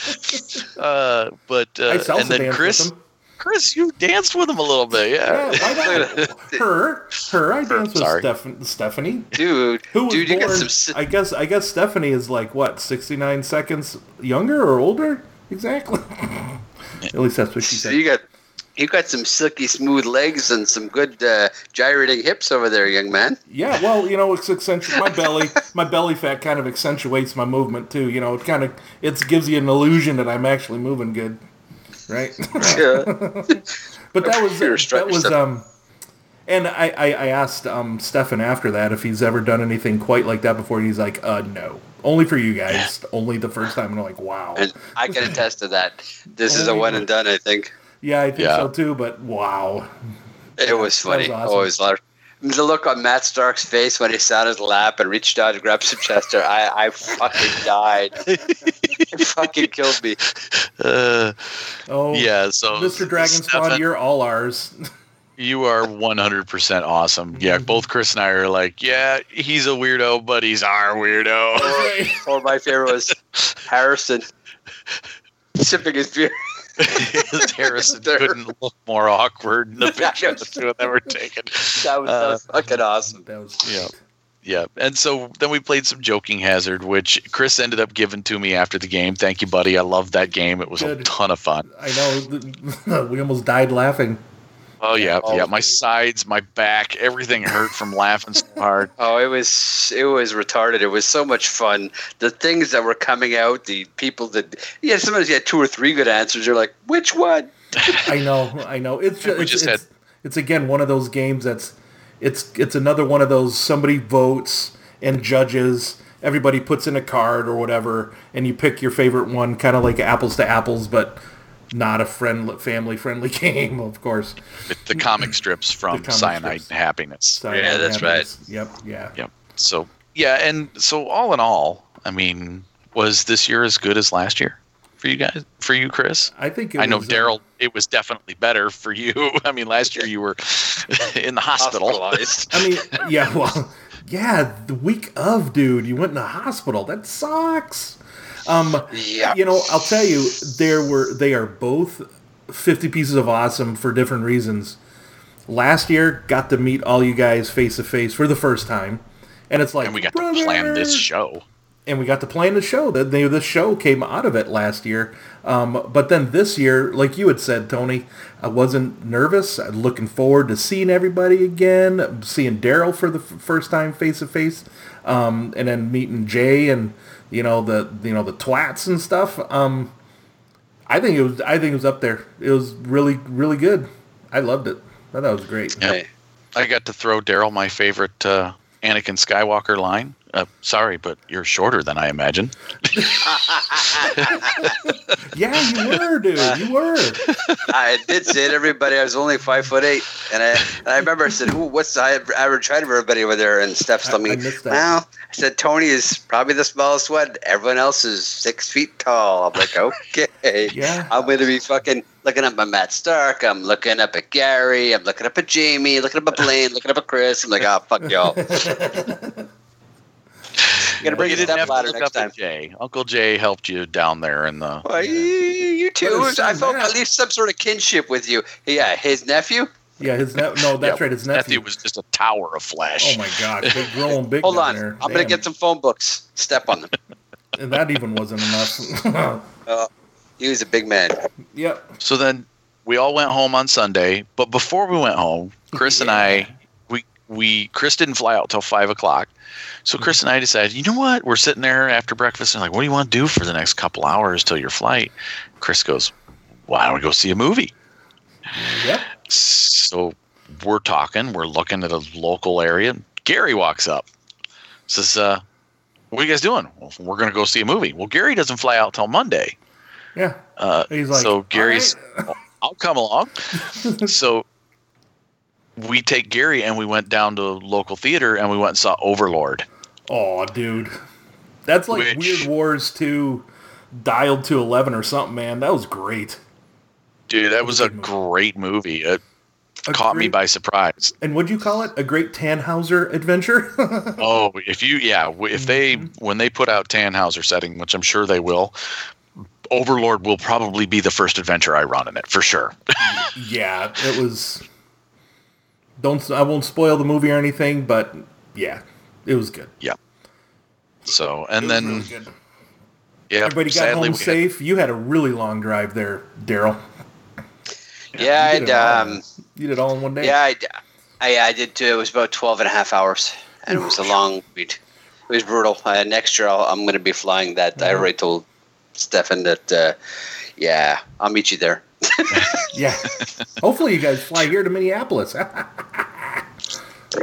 Uh, but uh, and then Chris. Chris, you danced with him a little bit, Yeah, yeah. her, her. I danced with. Steph- Stephanie. Dude, Who was dude, you born? got some. si- I guess. I guess Stephanie is like what, sixty nine seconds younger or older? Exactly. At least that's what she So said. you got you got some silky smooth legs and some good uh, gyrating hips over there, young man. Yeah, well, you know, it's accentu- my belly, my belly fat kind of accentuates my movement too. You know, it kind of it gives you an illusion that I'm actually moving good, right? Yeah. but that was that was um, and I, I I asked um Stefan after that if he's ever done anything quite like that before. And he's like, uh, no, only for you guys, only the first time. And I'm like, wow, and I can attest to that. This is a one and done. I think yeah, I think Yeah. so too. But wow, it was That was funny. awesome. Oh, it was a lot. of- The look on Matt Stark's face when he sat on his lap and reached out to grab some Chester, I, I fucking died. it fucking killed me. Uh, oh yeah. So Mr. Dragon Spawn, Stefan, you're all ours. You are 100% awesome. Yeah, both Chris and I are like, yeah, he's a weirdo, but he's our weirdo. Or my favorite was Harrison sipping his beer. Harrison couldn't look more awkward in the picture the two of them were taken. That was Uh, so fucking awesome. that was Yeah. Yeah. And so then we played some Joking Hazard, which Chris ended up giving to me after the game. Thank you, buddy. I loved that game. It was a ton of fun. I know we almost died laughing. Oh, yeah. Yeah. My sides, my back, everything hurt from laughing so hard. Oh, it was it was retarded. It was so much fun. The things that were coming out, the people that yeah, sometimes you had two or three good answers. You're like, which one? I know, I know. It's just, We it's, just it's, had- it's again one of those games that's it's it's another one of those somebody votes and judges. Everybody puts in a card or whatever, and you pick your favorite one, kind of like apples to apples, but not a friend family friendly game, of course. The comic strips from comic Cyanide strips. Happiness. So Yeah, that's right. Yep, yeah. Yep. So, yeah. And so, all in all, I mean, was this year as good as last year for you guys? For you, Chris? I think it I know was, uh, Daryl. It was definitely better for you. I mean, last year you were in the hospital. Hospitalized. I mean, yeah, well, yeah, the week of, dude, you went in the hospital. That sucks. Um, Yeah. you know, I'll tell you, there were they are both fifty pieces of awesome for different reasons. Last year, got to meet all you guys face to face for the first time, and it's like and we got brother! to plan this show. and we got to plan the show. The, the, the show came out of it last year. Um, but then this year, like you had said, Tony, I wasn't nervous. I'm looking forward to seeing everybody again, seeing Daryl for the f- first time face to face, um, and then meeting Jay and you know the you know the twats and stuff. Um, I think it was I think it was up there. It was really really good. I loved it. I thought it was great. Yep. Hey. I got to throw Daryl my favorite uh, Anakin Skywalker line. Uh, sorry, but you're shorter than I imagine. Yeah, you were, dude. You were. I did say to everybody I was only five foot eight, and I and I remember I said, "Who? What's the hi- average height of everybody over there?" And Steph's told I- me, I "Well," I said, "Tony is probably the smallest one. Everyone else is six feet tall." I'm like, "Okay, Yeah. I'm going to be fucking looking up at Matt Stark. I'm looking up at Gary. I'm looking up at Jamie. Looking up at Blaine. looking up at Chris. I'm like, oh fuck y'all. Gonna bring you a didn't step ladder next time. Jay. Uncle Jay helped you down there in the. Well, you, you too. Well, I son felt Matt- at least some sort of kinship with you. Yeah, his nephew. Yeah, his ne- no, that's Yeah, right. His nephew. was just a tower of flesh. Oh my god, big growing big. Hold down on, there. I'm gonna get some phone books. Step on them. And that even wasn't enough. Oh, he was a big man. yep. So then we all went home on Sunday, but before we went home, Chris and I, we Chris didn't fly out till five o'clock. So Chris and I decided, you know what? We're sitting there after breakfast and like, what do you want to do for the next couple hours till your flight? Chris goes, why don't we go see a movie? Yep. So we're talking, we're looking at a local area. Gary walks up, says, uh, "What are you guys doing?" Well, we're gonna go see a movie. Well, Gary doesn't fly out till Monday. Yeah. Uh, He's like, so Gary's, "All right." I'll come along. so we take Gary and we went down to local theater and we went and saw Overlord. Oh, dude. That's like Which- Weird Wars 2 dialed to 11 or something, man. That was great. Dude, that was a great movie. It A caught me by surprise. And would you call it a great Tannhauser adventure? Oh, if you, yeah, if they, mm-hmm. when they put out Tannhauser setting, which I'm sure they will, Overlord will probably be the first adventure I run in it for sure. yeah, it was. Don't I won't spoil the movie or anything, but yeah, it was good. Yeah. So, and then, really yeah, everybody got home we had- safe. You had a really long drive there, Daryl. Yeah, You and did um, you did all in one day. yeah, I, I, I did too. It was about 12 and a half hours, and it was a long. It was brutal. Uh, next year, I'll, I'm going to be flying that. I already told Stefan that. Uh, yeah, I'll meet you there. Yeah. Hopefully, you guys fly here to Minneapolis.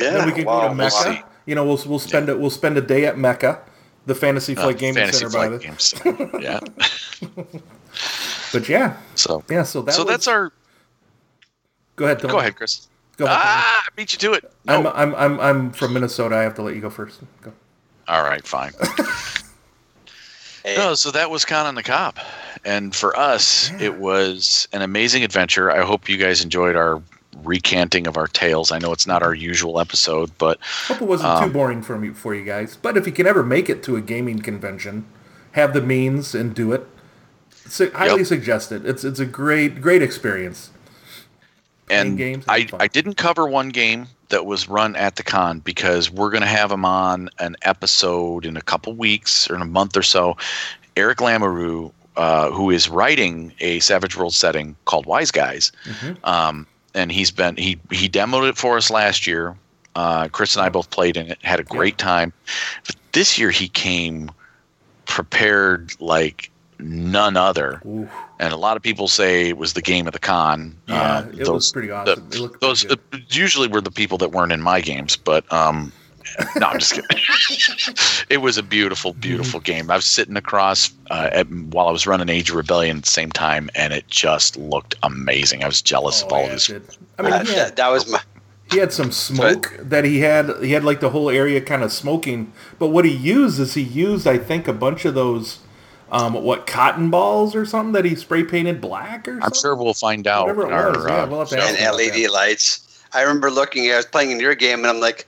Yeah, then we can wow, go to we'll. Mecca. You know, we'll we'll spend it. We'll spend a day at Mecca, the Fantasy uh, Flight Gaming Fantasy Center. By Flight the, Games. yeah. but yeah, So, yeah. So that. so was, that's our. Go ahead. Go ahead, Chris. Go ahead. Ah, I beat you to it. No. I'm, I'm I'm I'm from Minnesota. I have to let you go first. Go. All right, fine. No, so that was Con on the Cob. And for us, it was an amazing adventure. I hope you guys enjoyed our recanting of our tales. I know it's not our usual episode, but Hope it wasn't Um, too boring for me for you guys. But if you can ever make it to a gaming convention, have the means and do it. Su- highly Yep. suggest it. It's it's a great great experience. and games, I. I didn't cover one game that was run at the con because we're going to have him on an episode in a couple weeks or in a month or so. Eric Lamoureux, uh, who is writing a Savage World setting called Wise Guys, Mm-hmm. um, and he's been he he demoed it for us last year. Uh, Chris and I both played in it, had a great time. But this year he came prepared like none other. Ooh. And a lot of people say it was the game of the con. Yeah, Uh, it was pretty awesome. the- it looked those pretty good. uh, usually were the people that weren't in my games, but um, no, I'm just kidding. it was a beautiful, beautiful Mm-hmm. game. I was sitting across uh, at, while I was running Age of Rebellion at the same time, and it just looked amazing. I was jealous of Oh, all yeah, of his. I mean, that, he had, that, that was my. he had some smoke that he had. He had like the whole area kind of smoking. But what he used is he used, I think, a bunch of those, um, what cotton balls or something that he spray painted black or something. I'm sure we'll find out. Whatever it our, was, yeah, uh, we'll have to and LED that. lights. I remember looking. I was playing in your game, and I'm like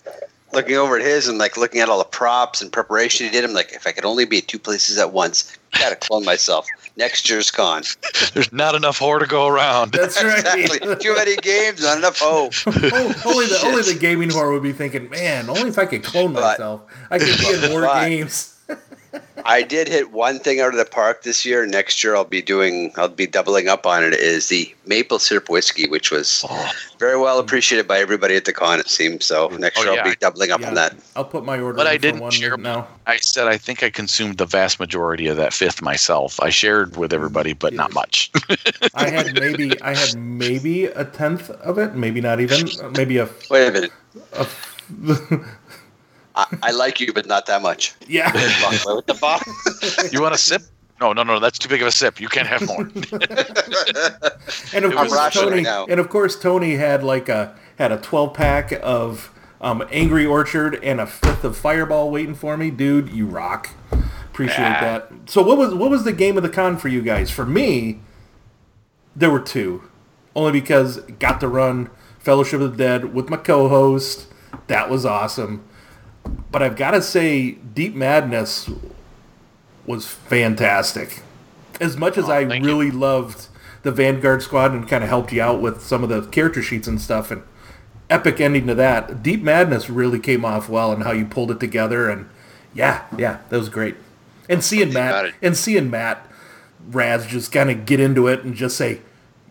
looking over at his, and like looking at all the props and preparation he did. I'm like, if I could only be at two places at once, I gotta clone myself. Next year's con. There's not enough whore to go around. That's right. exactly. Too many games, not enough hope. Oh, only the only the gaming whore would be thinking, man, only if I could clone But- myself, I could be in more but- games. I did hit one thing out of the park this year. Next year, I'll be doing, I'll be doubling up on it. Is the maple syrup whiskey, which was Oh. very well appreciated by everybody at the con. It seems so. Oh, next Oh, year, yeah. I'll be doubling up Yeah, on that. I'll put my order But in I didn't one share now. I said I think I consumed the vast majority of that fifth myself. I shared with everybody, but not much. I had maybe I had maybe a tenth of it, maybe not even, maybe a, Wait a minute. a I, I like you, but not that much. yeah. With the bomb. you want a sip? No, no, no. That's too big of a sip. You can't have more. And of course was rationing Tony, now. and of course Tony had like a had a twelve pack of um, Angry Orchard and a fifth of Fireball waiting for me, dude. You rock. Appreciate Yeah. that. So what was what was the game of the con for you guys? For me, there were two, only because got to run Fellowship of the Dead with my co-host. That was awesome. But I've got to say, Deep Madness was fantastic. As much as oh, I thank you. really loved the Vanguard squad and kind of helped you out with some of the character sheets and stuff, and epic ending to that, Deep Madness really came off well and how you pulled it together. And yeah, yeah, that was great. And seeing Matt and seeing Matt Raz just kind of get into it and just say,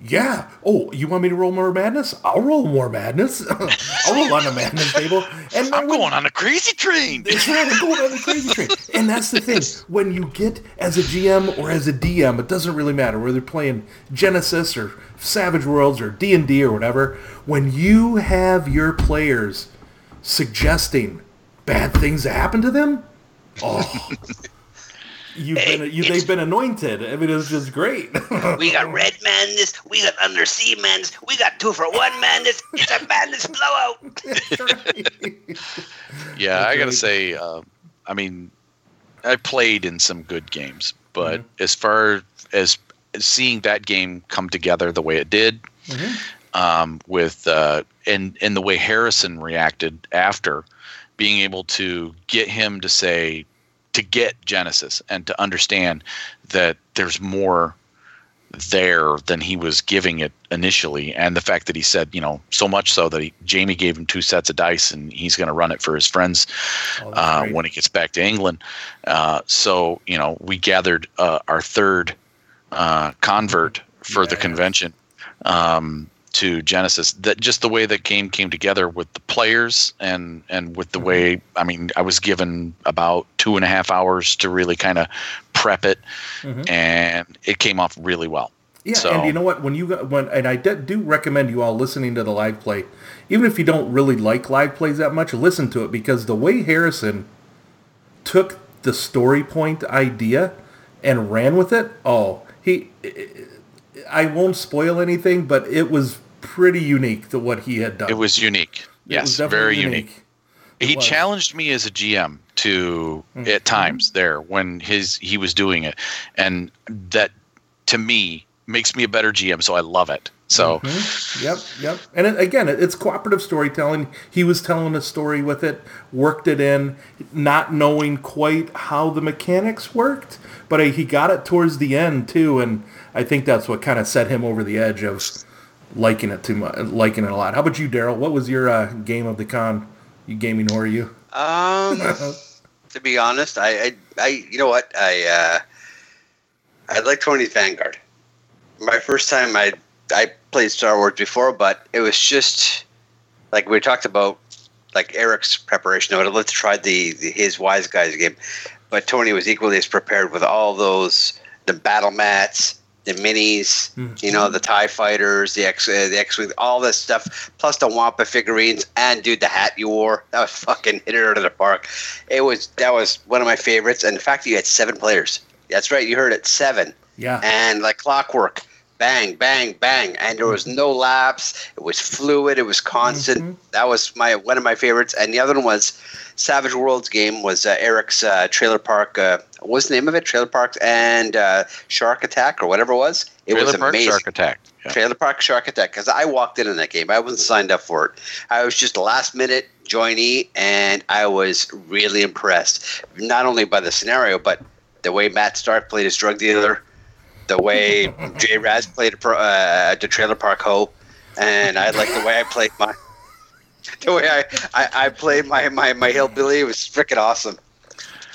"Yeah, oh, you want me to roll more madness? I'll roll more madness. I'll roll on the madness table." And I'm when- going on a crazy train. That's right, I'm going on the crazy train. And that's the thing. When you get as a GM or as a DM, it doesn't really matter whether they're playing Genesys or Savage Worlds or D and D or whatever. When you have your players suggesting bad things to happen to them, oh, you've been you, they've been anointed. I mean, it's just great. We got red madness. We got undersea madness. We got two for one madness. It's a madness blowout. Yeah, That's I gotta right. say, uh, I mean, I played in some good games, but as far as seeing that game come together the way it did, um, with uh, and and the way Harrison reacted after being able to get him to say to get Genesys and to understand that there's more there than he was giving it initially. And the fact that he said you know so much so that he, jamie gave him two sets of dice and he's going to run it for his friends Oh, uh, when he gets back to england. Uh, so you know we gathered uh, our third uh, convert for the convention. Um, to Genesys. That just the way that game came together with the players and and with the Mm-hmm. way I mean I was given about two and a half hours to really kind of prep it, and it came off really well. Mm-hmm. Yeah, So- and you know what? When you go- when and I do recommend you all listening to the live play, even if you don't really like live plays that much, listen to it because the way Harrison took the story point idea and ran with it. Oh, he. I won't spoil anything, but it was pretty unique to what he had done. It was unique. It yes, was very unique. he was. challenged me as a GM to Mm-hmm. at times there when his he was doing it, and that to me makes me a better GM. So I love it. So Yep, yep. And it, again, it, it's cooperative storytelling. He was telling a story with it, worked it in, not knowing quite how the mechanics worked, but he got it towards the end too, and I think that's what kind of set him over the edge of liking it too much, liking it a lot. How about you, Daryl? What was your uh, game of the con? You gaming whore, you? Um, to be honest, I, I, I, you know what, I, uh, I like Tony's Vanguard. My first time, I, I played Star Wars before, but it was just like we talked about, like Eric's preparation. I would have loved to try the, the his Wise Guys game, but Tony was equally as prepared with all those the battle mats, the minis, you know, the Tie Fighters, the X, uh, the X Wing, all this stuff, plus the Wampa figurines, and dude, the hat you wore. That was fucking hit it out of the park. It was that was one of my favorites, and the fact that you had seven players. That's right, you heard it, seven Yeah. and like clockwork bang bang bang and there was no lapse it was fluid it was constant that was my one of my favorites and the other one was savage worlds game was uh, eric's uh, trailer park uh, what was the name of it trailer park and uh, shark attack or whatever it was it Trailer was Park amazing Shark Attack. Yeah. Trailer Park Shark Attack because I walked in in that game. I wasn't signed up for it. I was just last minute joinee, and I was really impressed. Not only by the scenario, but the way Matt Stark played his drug dealer, the way Jay Raz played a pro- uh, the Trailer Park Ho, and I like the way I played my. The way I, I, I played my, my, my hillbilly it was freaking awesome.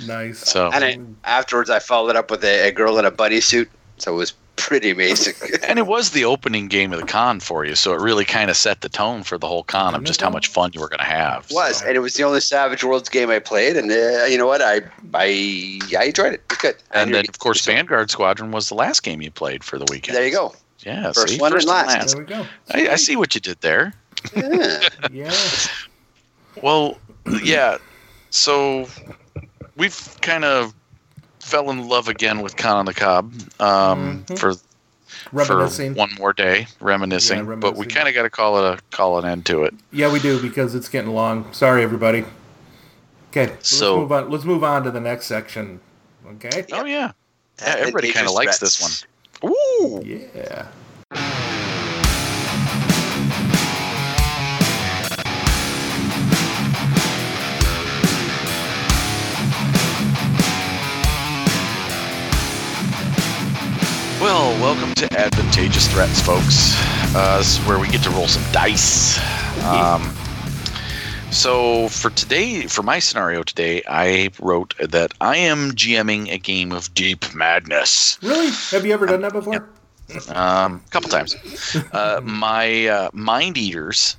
Nice. So And I, afterwards, I followed up with a, a girl in a bunny suit, so it was pretty amazing. and it was the opening game of the con for you, so it really kind of set the tone for the whole con of just how much fun you were going to have. It was, and it was the only Savage Worlds game I played, and uh, you know what? I I I enjoyed it. It good. And then, of course, Vanguard Squadron was the last game you played for the weekend. There you go. Yeah, First see? one and First last. There we go. I, I see what you did there. Yeah. Yeah. Well, yeah. So we've kind of fell in love again with Con on the Cob um, Mhm. for Reminiscing. for one more day, reminiscing. Yeah, But we kind of got to call it a call an end to it. Yeah, we do because it's getting long. Sorry, everybody. Okay, So- let's move on. Let's move on to the next section. Okay. Oh yeah, yeah. Everybody kind of likes this one. Ooh. Yeah. Well, welcome to Advantageous Threats, folks. Uh, this is where we get to roll some dice. Um, so for today, for my scenario today, I wrote that I am GMing a game of Deep Madness. Really? Have you ever done that before? Um, a couple times. Uh, my uh, Mind Eaters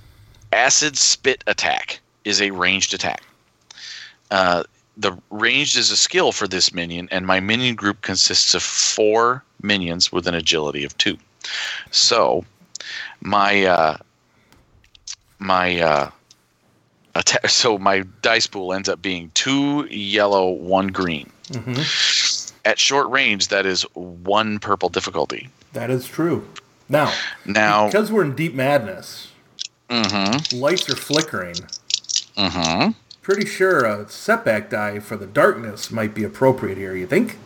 Acid Spit Attack is a ranged attack. Uh, the ranged is a skill for this minion, and my minion group consists of four minions with an agility of two. So, my uh, my uh, atta- so my dice pool ends up being two yellow, one green. Mm-hmm. At short range, that is one purple difficulty. That is true. Now, Now, because we're in deep madness, mm-hmm, lights are flickering. mm-hmm. Pretty sure a setback die for the darkness might be appropriate here. You think?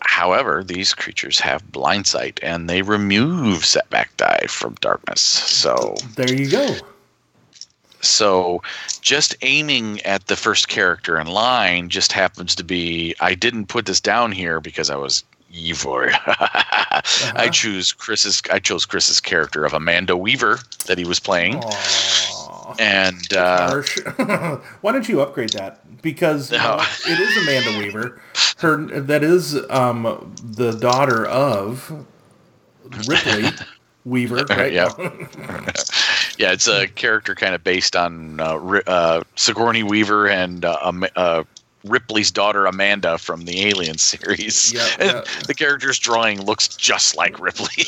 However, these creatures have blind sight and they remove setback die from darkness. So, There you go. so just aiming at the first character in line just happens to be. I didn't put this down here because I was evil. I uh-huh. choose Chris's. I chose Chris's character of Amanda Weaver that he was playing, And uh. Why don't you upgrade that? Because No. it is Amanda Weaver. Her that is um, the daughter of Ripley Weaver, right? Yeah. yeah, it's a character kind of based on uh, uh, Sigourney Weaver and uh, uh, Ripley's daughter Amanda from the Alien series. Yeah, and the character's drawing looks just like Ripley.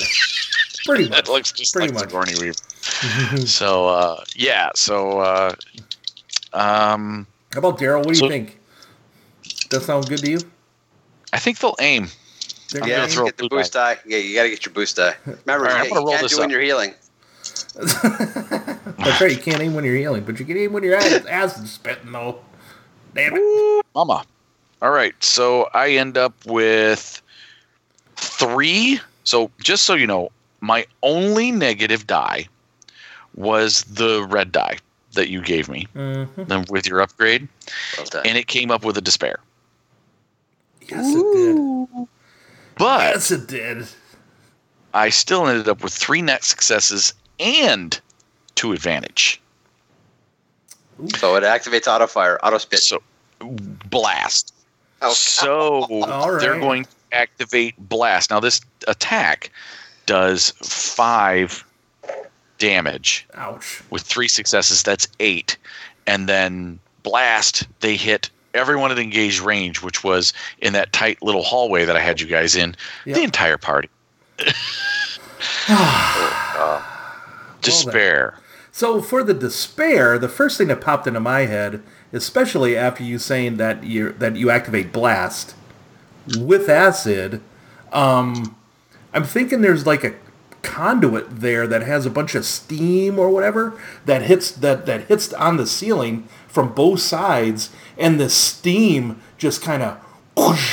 Pretty much. it looks just Pretty like much. Sigourney Weaver. so uh, yeah, so uh, um, How about Daryl? What do So- you think? That sound good to you? I think they'll aim. They're yeah, gonna gonna- throw get the a blue boost die. Yeah, you got to get your boost die. Remember, All right, I'm you, gonna you roll can't this do when you're healing. That's right. You can't aim when you're healing, but you can aim when you're acid, acid spitting, though. Damn it. Mama. All right, so I end up with three. So just so you know, my only negative die was the red die that you gave me Mhm. with your upgrade, Well and it came up with a despair. Yes, it did. But Yes, it did. I still ended up with three net successes and two advantage. so it activates auto fire, auto spit. So blast. Oh, So All they're going to activate blast. Now this attack does five damage Ouch. with three successes. That's eight, and then blast. They hit everyone at engaged range, which was in that tight little hallway that I had you guys in. Yep. The entire party. Uh, despair. So for the despair, the first thing that popped into my head, especially after you saying that you that you activate blast with acid, um, I'm thinking there's like a conduit there that has a bunch of steam or whatever that hits that that hits on the ceiling from both sides, and the steam just kind of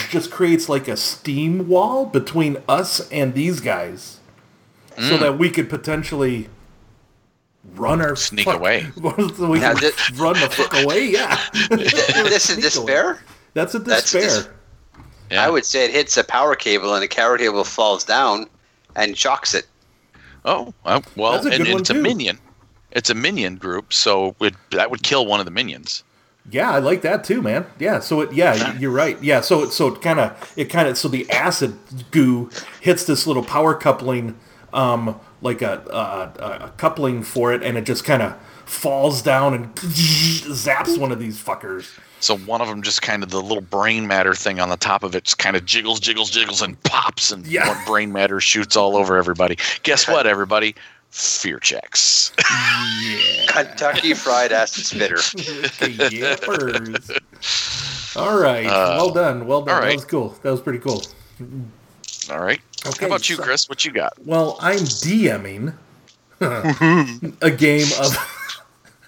just creates like a steam wall between us and these guys, so mm. that we could potentially run our Sneak fuck- away. so we Now, can thi- run the fuck away. Yeah, this is Sneak away. despair. That's a That's a dis- Yeah. I would say it hits a power cable and the power cable falls down and shocks it. Oh, uh, well, and one, it's a minion. It's a minion group, so it, that would kill one of the minions. Yeah, I like that too, man. Yeah, so it yeah, you're right. Yeah, so it so it kind of it kind of so the acid goo hits this little power coupling um like a a, a coupling for it and it just kind of falls down and zaps one of these fuckers. So one of them just kind of the little brain matter thing on the top of it just kind of jiggles, jiggles, jiggles, and pops, and Yeah. more brain matter shoots all over everybody. Guess what, everybody? Fear checks. Kentucky Fried Acid Spitter. Yippers. All right. Uh, well done. Well done. all That was cool. That was pretty cool. all right. Okay, How about you, so- Chris? What you got? Well, I'm DMing a game of.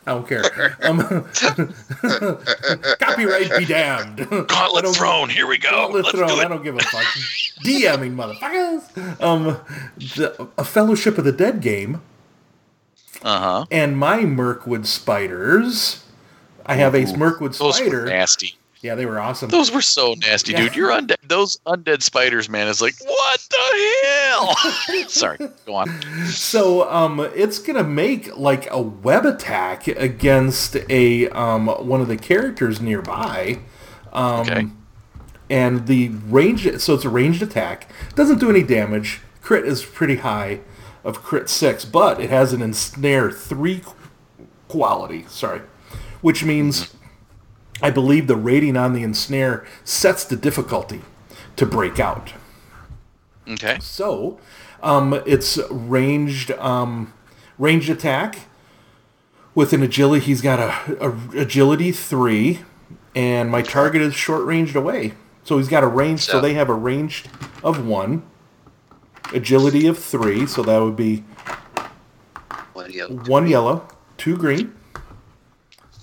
I don't care. Um, copyright be damned. Gauntlet Throne. Here we go. Gauntlet Let's Throne. do I don't give a fuck. DMing motherfuckers. Um, the, a Fellowship of the Dead game, Uh huh. and my Mirkwood spiders. I have a Mirkwood Those were spider. nasty. Yeah, they were awesome. Those were so nasty, Yeah. dude. You're undead. Those undead spiders, man, is like, what the hell? Sorry. Go on. So um, it's gonna make like a web attack against a um, one of the characters nearby, um, Okay. and the range. So it's a ranged attack. Doesn't do any damage. Crit is pretty high, of crit six, but it has an ensnare three quality. Sorry, which means I believe the rating on the ensnare sets the difficulty to break out. Okay. So, um, it's ranged, um, ranged attack with an agility. He's got a, a agility three, and my target is short ranged away. So he's got a range. So, So- they have a ranged of one, agility of three. So that would be One yellow. one yellow, two green,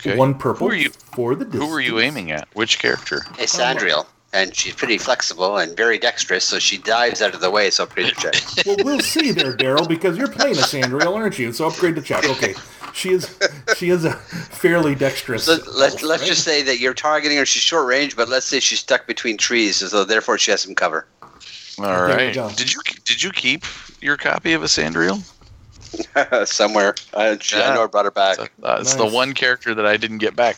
Okay. one purple Who are you? for the distance. Who were you aiming at? Which character? It's Sandriel. And she's pretty flexible and very dexterous, so she dives out of the way, so upgrade her check. Well, we'll see there, Daryl, because you're playing a Sandriel, aren't you? So upgrade the check. Okay, she is she is a fairly dexterous. So let's let's right? just say that you're targeting her. She's short range, but let's say she's stuck between trees, so therefore she has some cover. All right. There we right. go. Did you did you keep your copy of Asandriel? Somewhere, I, she, I know I brought her back. Uh, it's the one character that I didn't get back.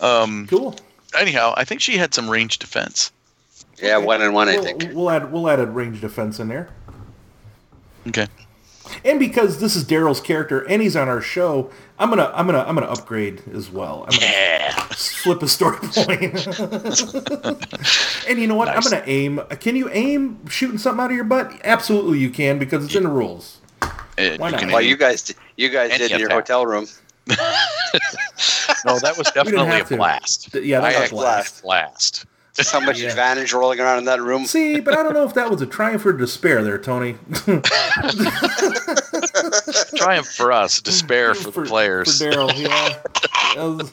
Um, cool. anyhow, I think she had some range defense. Yeah, one and one, I We'll, think. we'll add we'll add a range defense in there, Okay. and because this is Daryl's character and he's on our show, I'm gonna I'm gonna I'm gonna upgrade as well. I'm gonna Yeah. flip a story point. and you know what? Nice. I'm gonna aim. Can you aim shooting something out of your butt? Absolutely, you can because it's in the rules. Uh, Why you not? Well, you guys, did- you guys did in your attack. hotel room. no, that was definitely a have to. blast. Yeah, that had was a a blast. blast. So much Yeah. advantage rolling around in that room. See, but I don't know if that was a triumph or despair there, Tony. Triumph for us, despair for, the players. For Daryl, yeah. Was-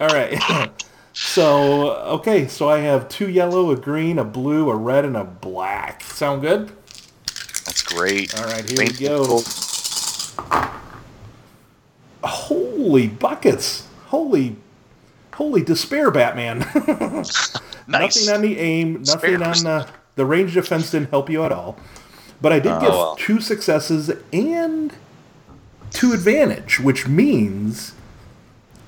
all right. So, okay, so I have two yellow, a green, a blue, a red, and a black. Sound good? That's great. All right, here Thank we go. Holy buckets. Holy, holy despair, Batman. Nice. Nothing on the aim, nothing Spares. on the, the range defense didn't help you at all. But I did Oh, get well. two successes and two advantage, which means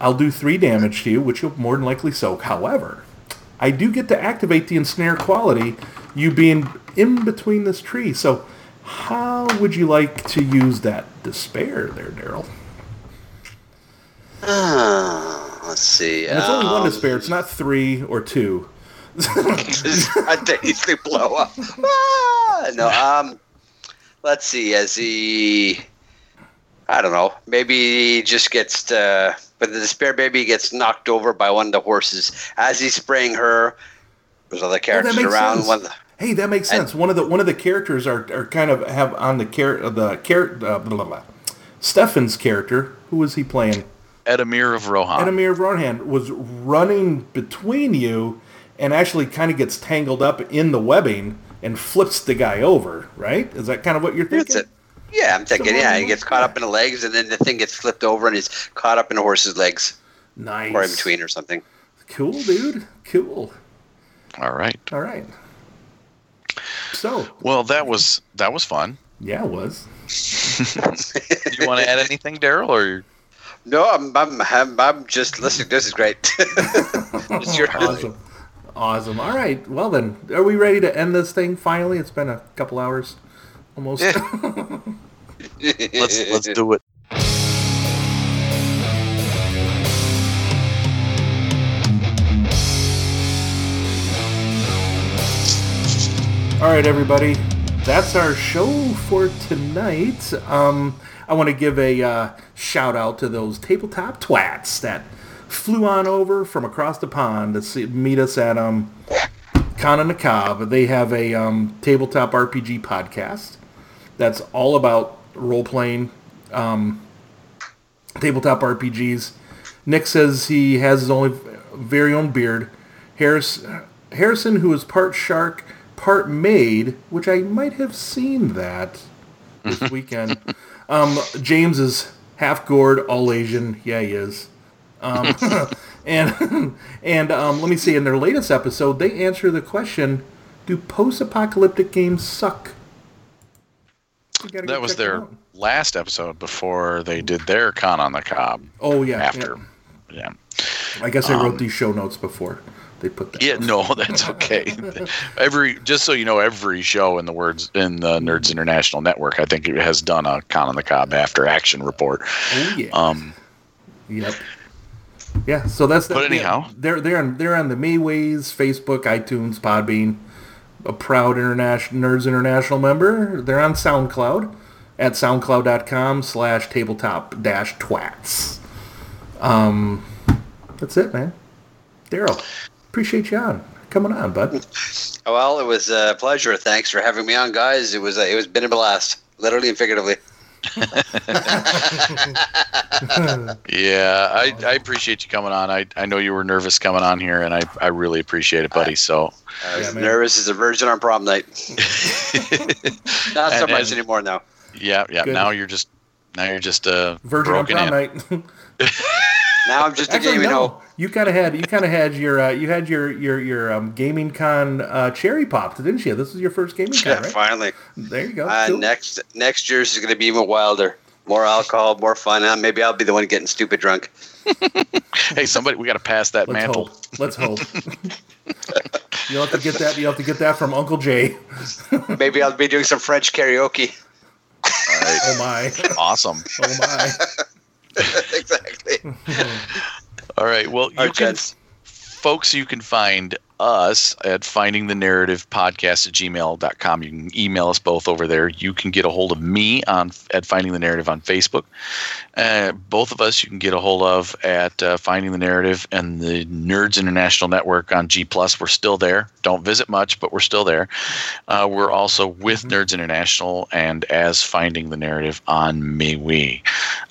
I'll do three damage to you, which you'll more than likely soak. However, I do get to activate the ensnare quality, you being in between this tree. So, how would you like to use that despair there, Daryl? Ah, let's see. And it's only one um, despair. It's not three or two. I basically blow up. Ah, no, um, let's see. As he, I don't know, maybe he just gets, to, but the despair baby gets knocked over by one of the horses as he's spraying her. There's other characters makes around. sense. One, the- Hey, that makes sense. One of the one of the characters are, are kind of have on the char- the char- uh, blah, blah, blah. Stefan's character. Who was he playing? Edamir of Rohan. Edamir of Rohan was running between you and actually kind of gets tangled up in the webbing and flips the guy over. Right? Is that kind of what you're thinking? Yeah, I'm thinking. Yeah, he gets caught up in the legs, and then the thing gets flipped over, and he's caught up in the horse's legs, Nice. or in between, or something. Cool, dude. Cool. All right. All right. So, Well, that was that was fun. yeah, it was. Do you want to add anything, Daryl, or No, I'm, I'm, I'm, I'm just listening. This is great. it's your turn. Awesome. Awesome. All right. Well then, are we ready to end this thing finally? It's been a couple hours, almost. Let's let's do it. All right, everybody. That's our show for tonight. Um, I want to give a uh, shout out to those tabletop twats that flew on over from across the pond to see, meet us at um, Con and Cobb. They have a um, tabletop RPG podcast that's all about role playing, um, tabletop RPGs. Nick says he has his own very own beard. Harris, Harrison, who is part shark, part made, which I might have seen that this weekend. Um, James is half gourd, all Asian. Yeah, he is. Um, and and um, let me see. In their latest episode, they answer the question: Do post-apocalyptic games suck? You gotta go That was their last episode before they did their con on the cob. Oh yeah. After, yeah. yeah. I guess I wrote these show notes before they put that. Yeah, no, that's okay. every just so you know, every show in the words in the Nerds International Network, I think it has done a con on the cob after action report. Oh yeah. Um, Yep. Yeah, so that's But yeah, anyhow. they're they're on they're on the MeWe, Facebook, iTunes, Podbean, a proud international Nerds International member. They're on SoundCloud at soundcloud.com slash tabletop dash twats. Um that's it, man. Daryl, appreciate you on. Coming on, bud. Well, it was a pleasure. Thanks for having me on, guys. It was uh, it was been a blast, literally and figuratively. yeah, I, I appreciate you coming on. I, I know you were nervous coming on here, and I, I really appreciate it, buddy. So, I was Yeah, nervous as a virgin on prom night. Not so And- much and- anymore now. yeah, yeah. Good. Now you're just now you're just uh, Virgin on prom in. night. Now I'm just a Actually, gaming no. hoe. You kind of had you kind of had your uh, you had your your your um, gaming con uh, cherry popped, didn't you? This is your first gaming con, right? Finally, There you go. uh, Cool. next next year's is going to be even wilder. More alcohol, more fun. Uh, maybe I'll be the one getting stupid drunk. Hey, somebody, we got to pass that Let's mantle. hope. Let's hope. you'll have to get that. You'll have to get that from Uncle Jay. Maybe I'll be doing some French karaoke. Oh my. Awesome. Oh my. exactly. All right. Well, Our you can, gents. folks, you can find us at finding the narrative podcast at gmail.com. You can email us both over there. You can get a hold of me on at finding the narrative on Facebook. Uh, both of us you can get a hold of at uh, finding the narrative and the Nerds International Network on G Plus. We're still there. Don't visit much, but we're still there. Uh, we're also with Nerds International and as finding the narrative on MeWe.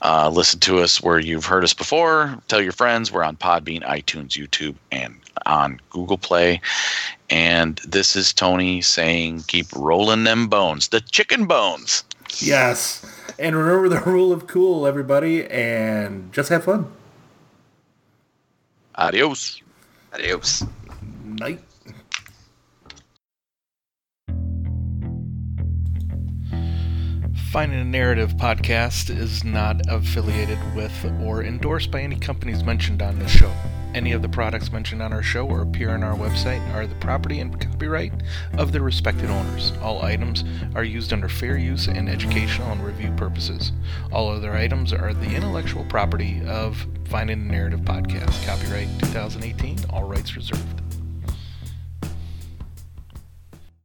Uh, listen to us where you've heard us before. Tell your friends. We're on Podbean, iTunes, YouTube, and on Google Play. And this is Tony saying, keep rolling them bones, the chicken bones. Yes. And remember the rule of cool, everybody, and just have fun. Adios. Adios. Night. Finding a Narrative podcast is not affiliated with or endorsed by any companies mentioned on this show. Any of the products mentioned on our show or appear on our website are the property and copyright of their respected owners. All items are used under fair use and educational and review purposes. All other items are the intellectual property of Finding a Narrative podcast. Copyright 2018, all rights reserved.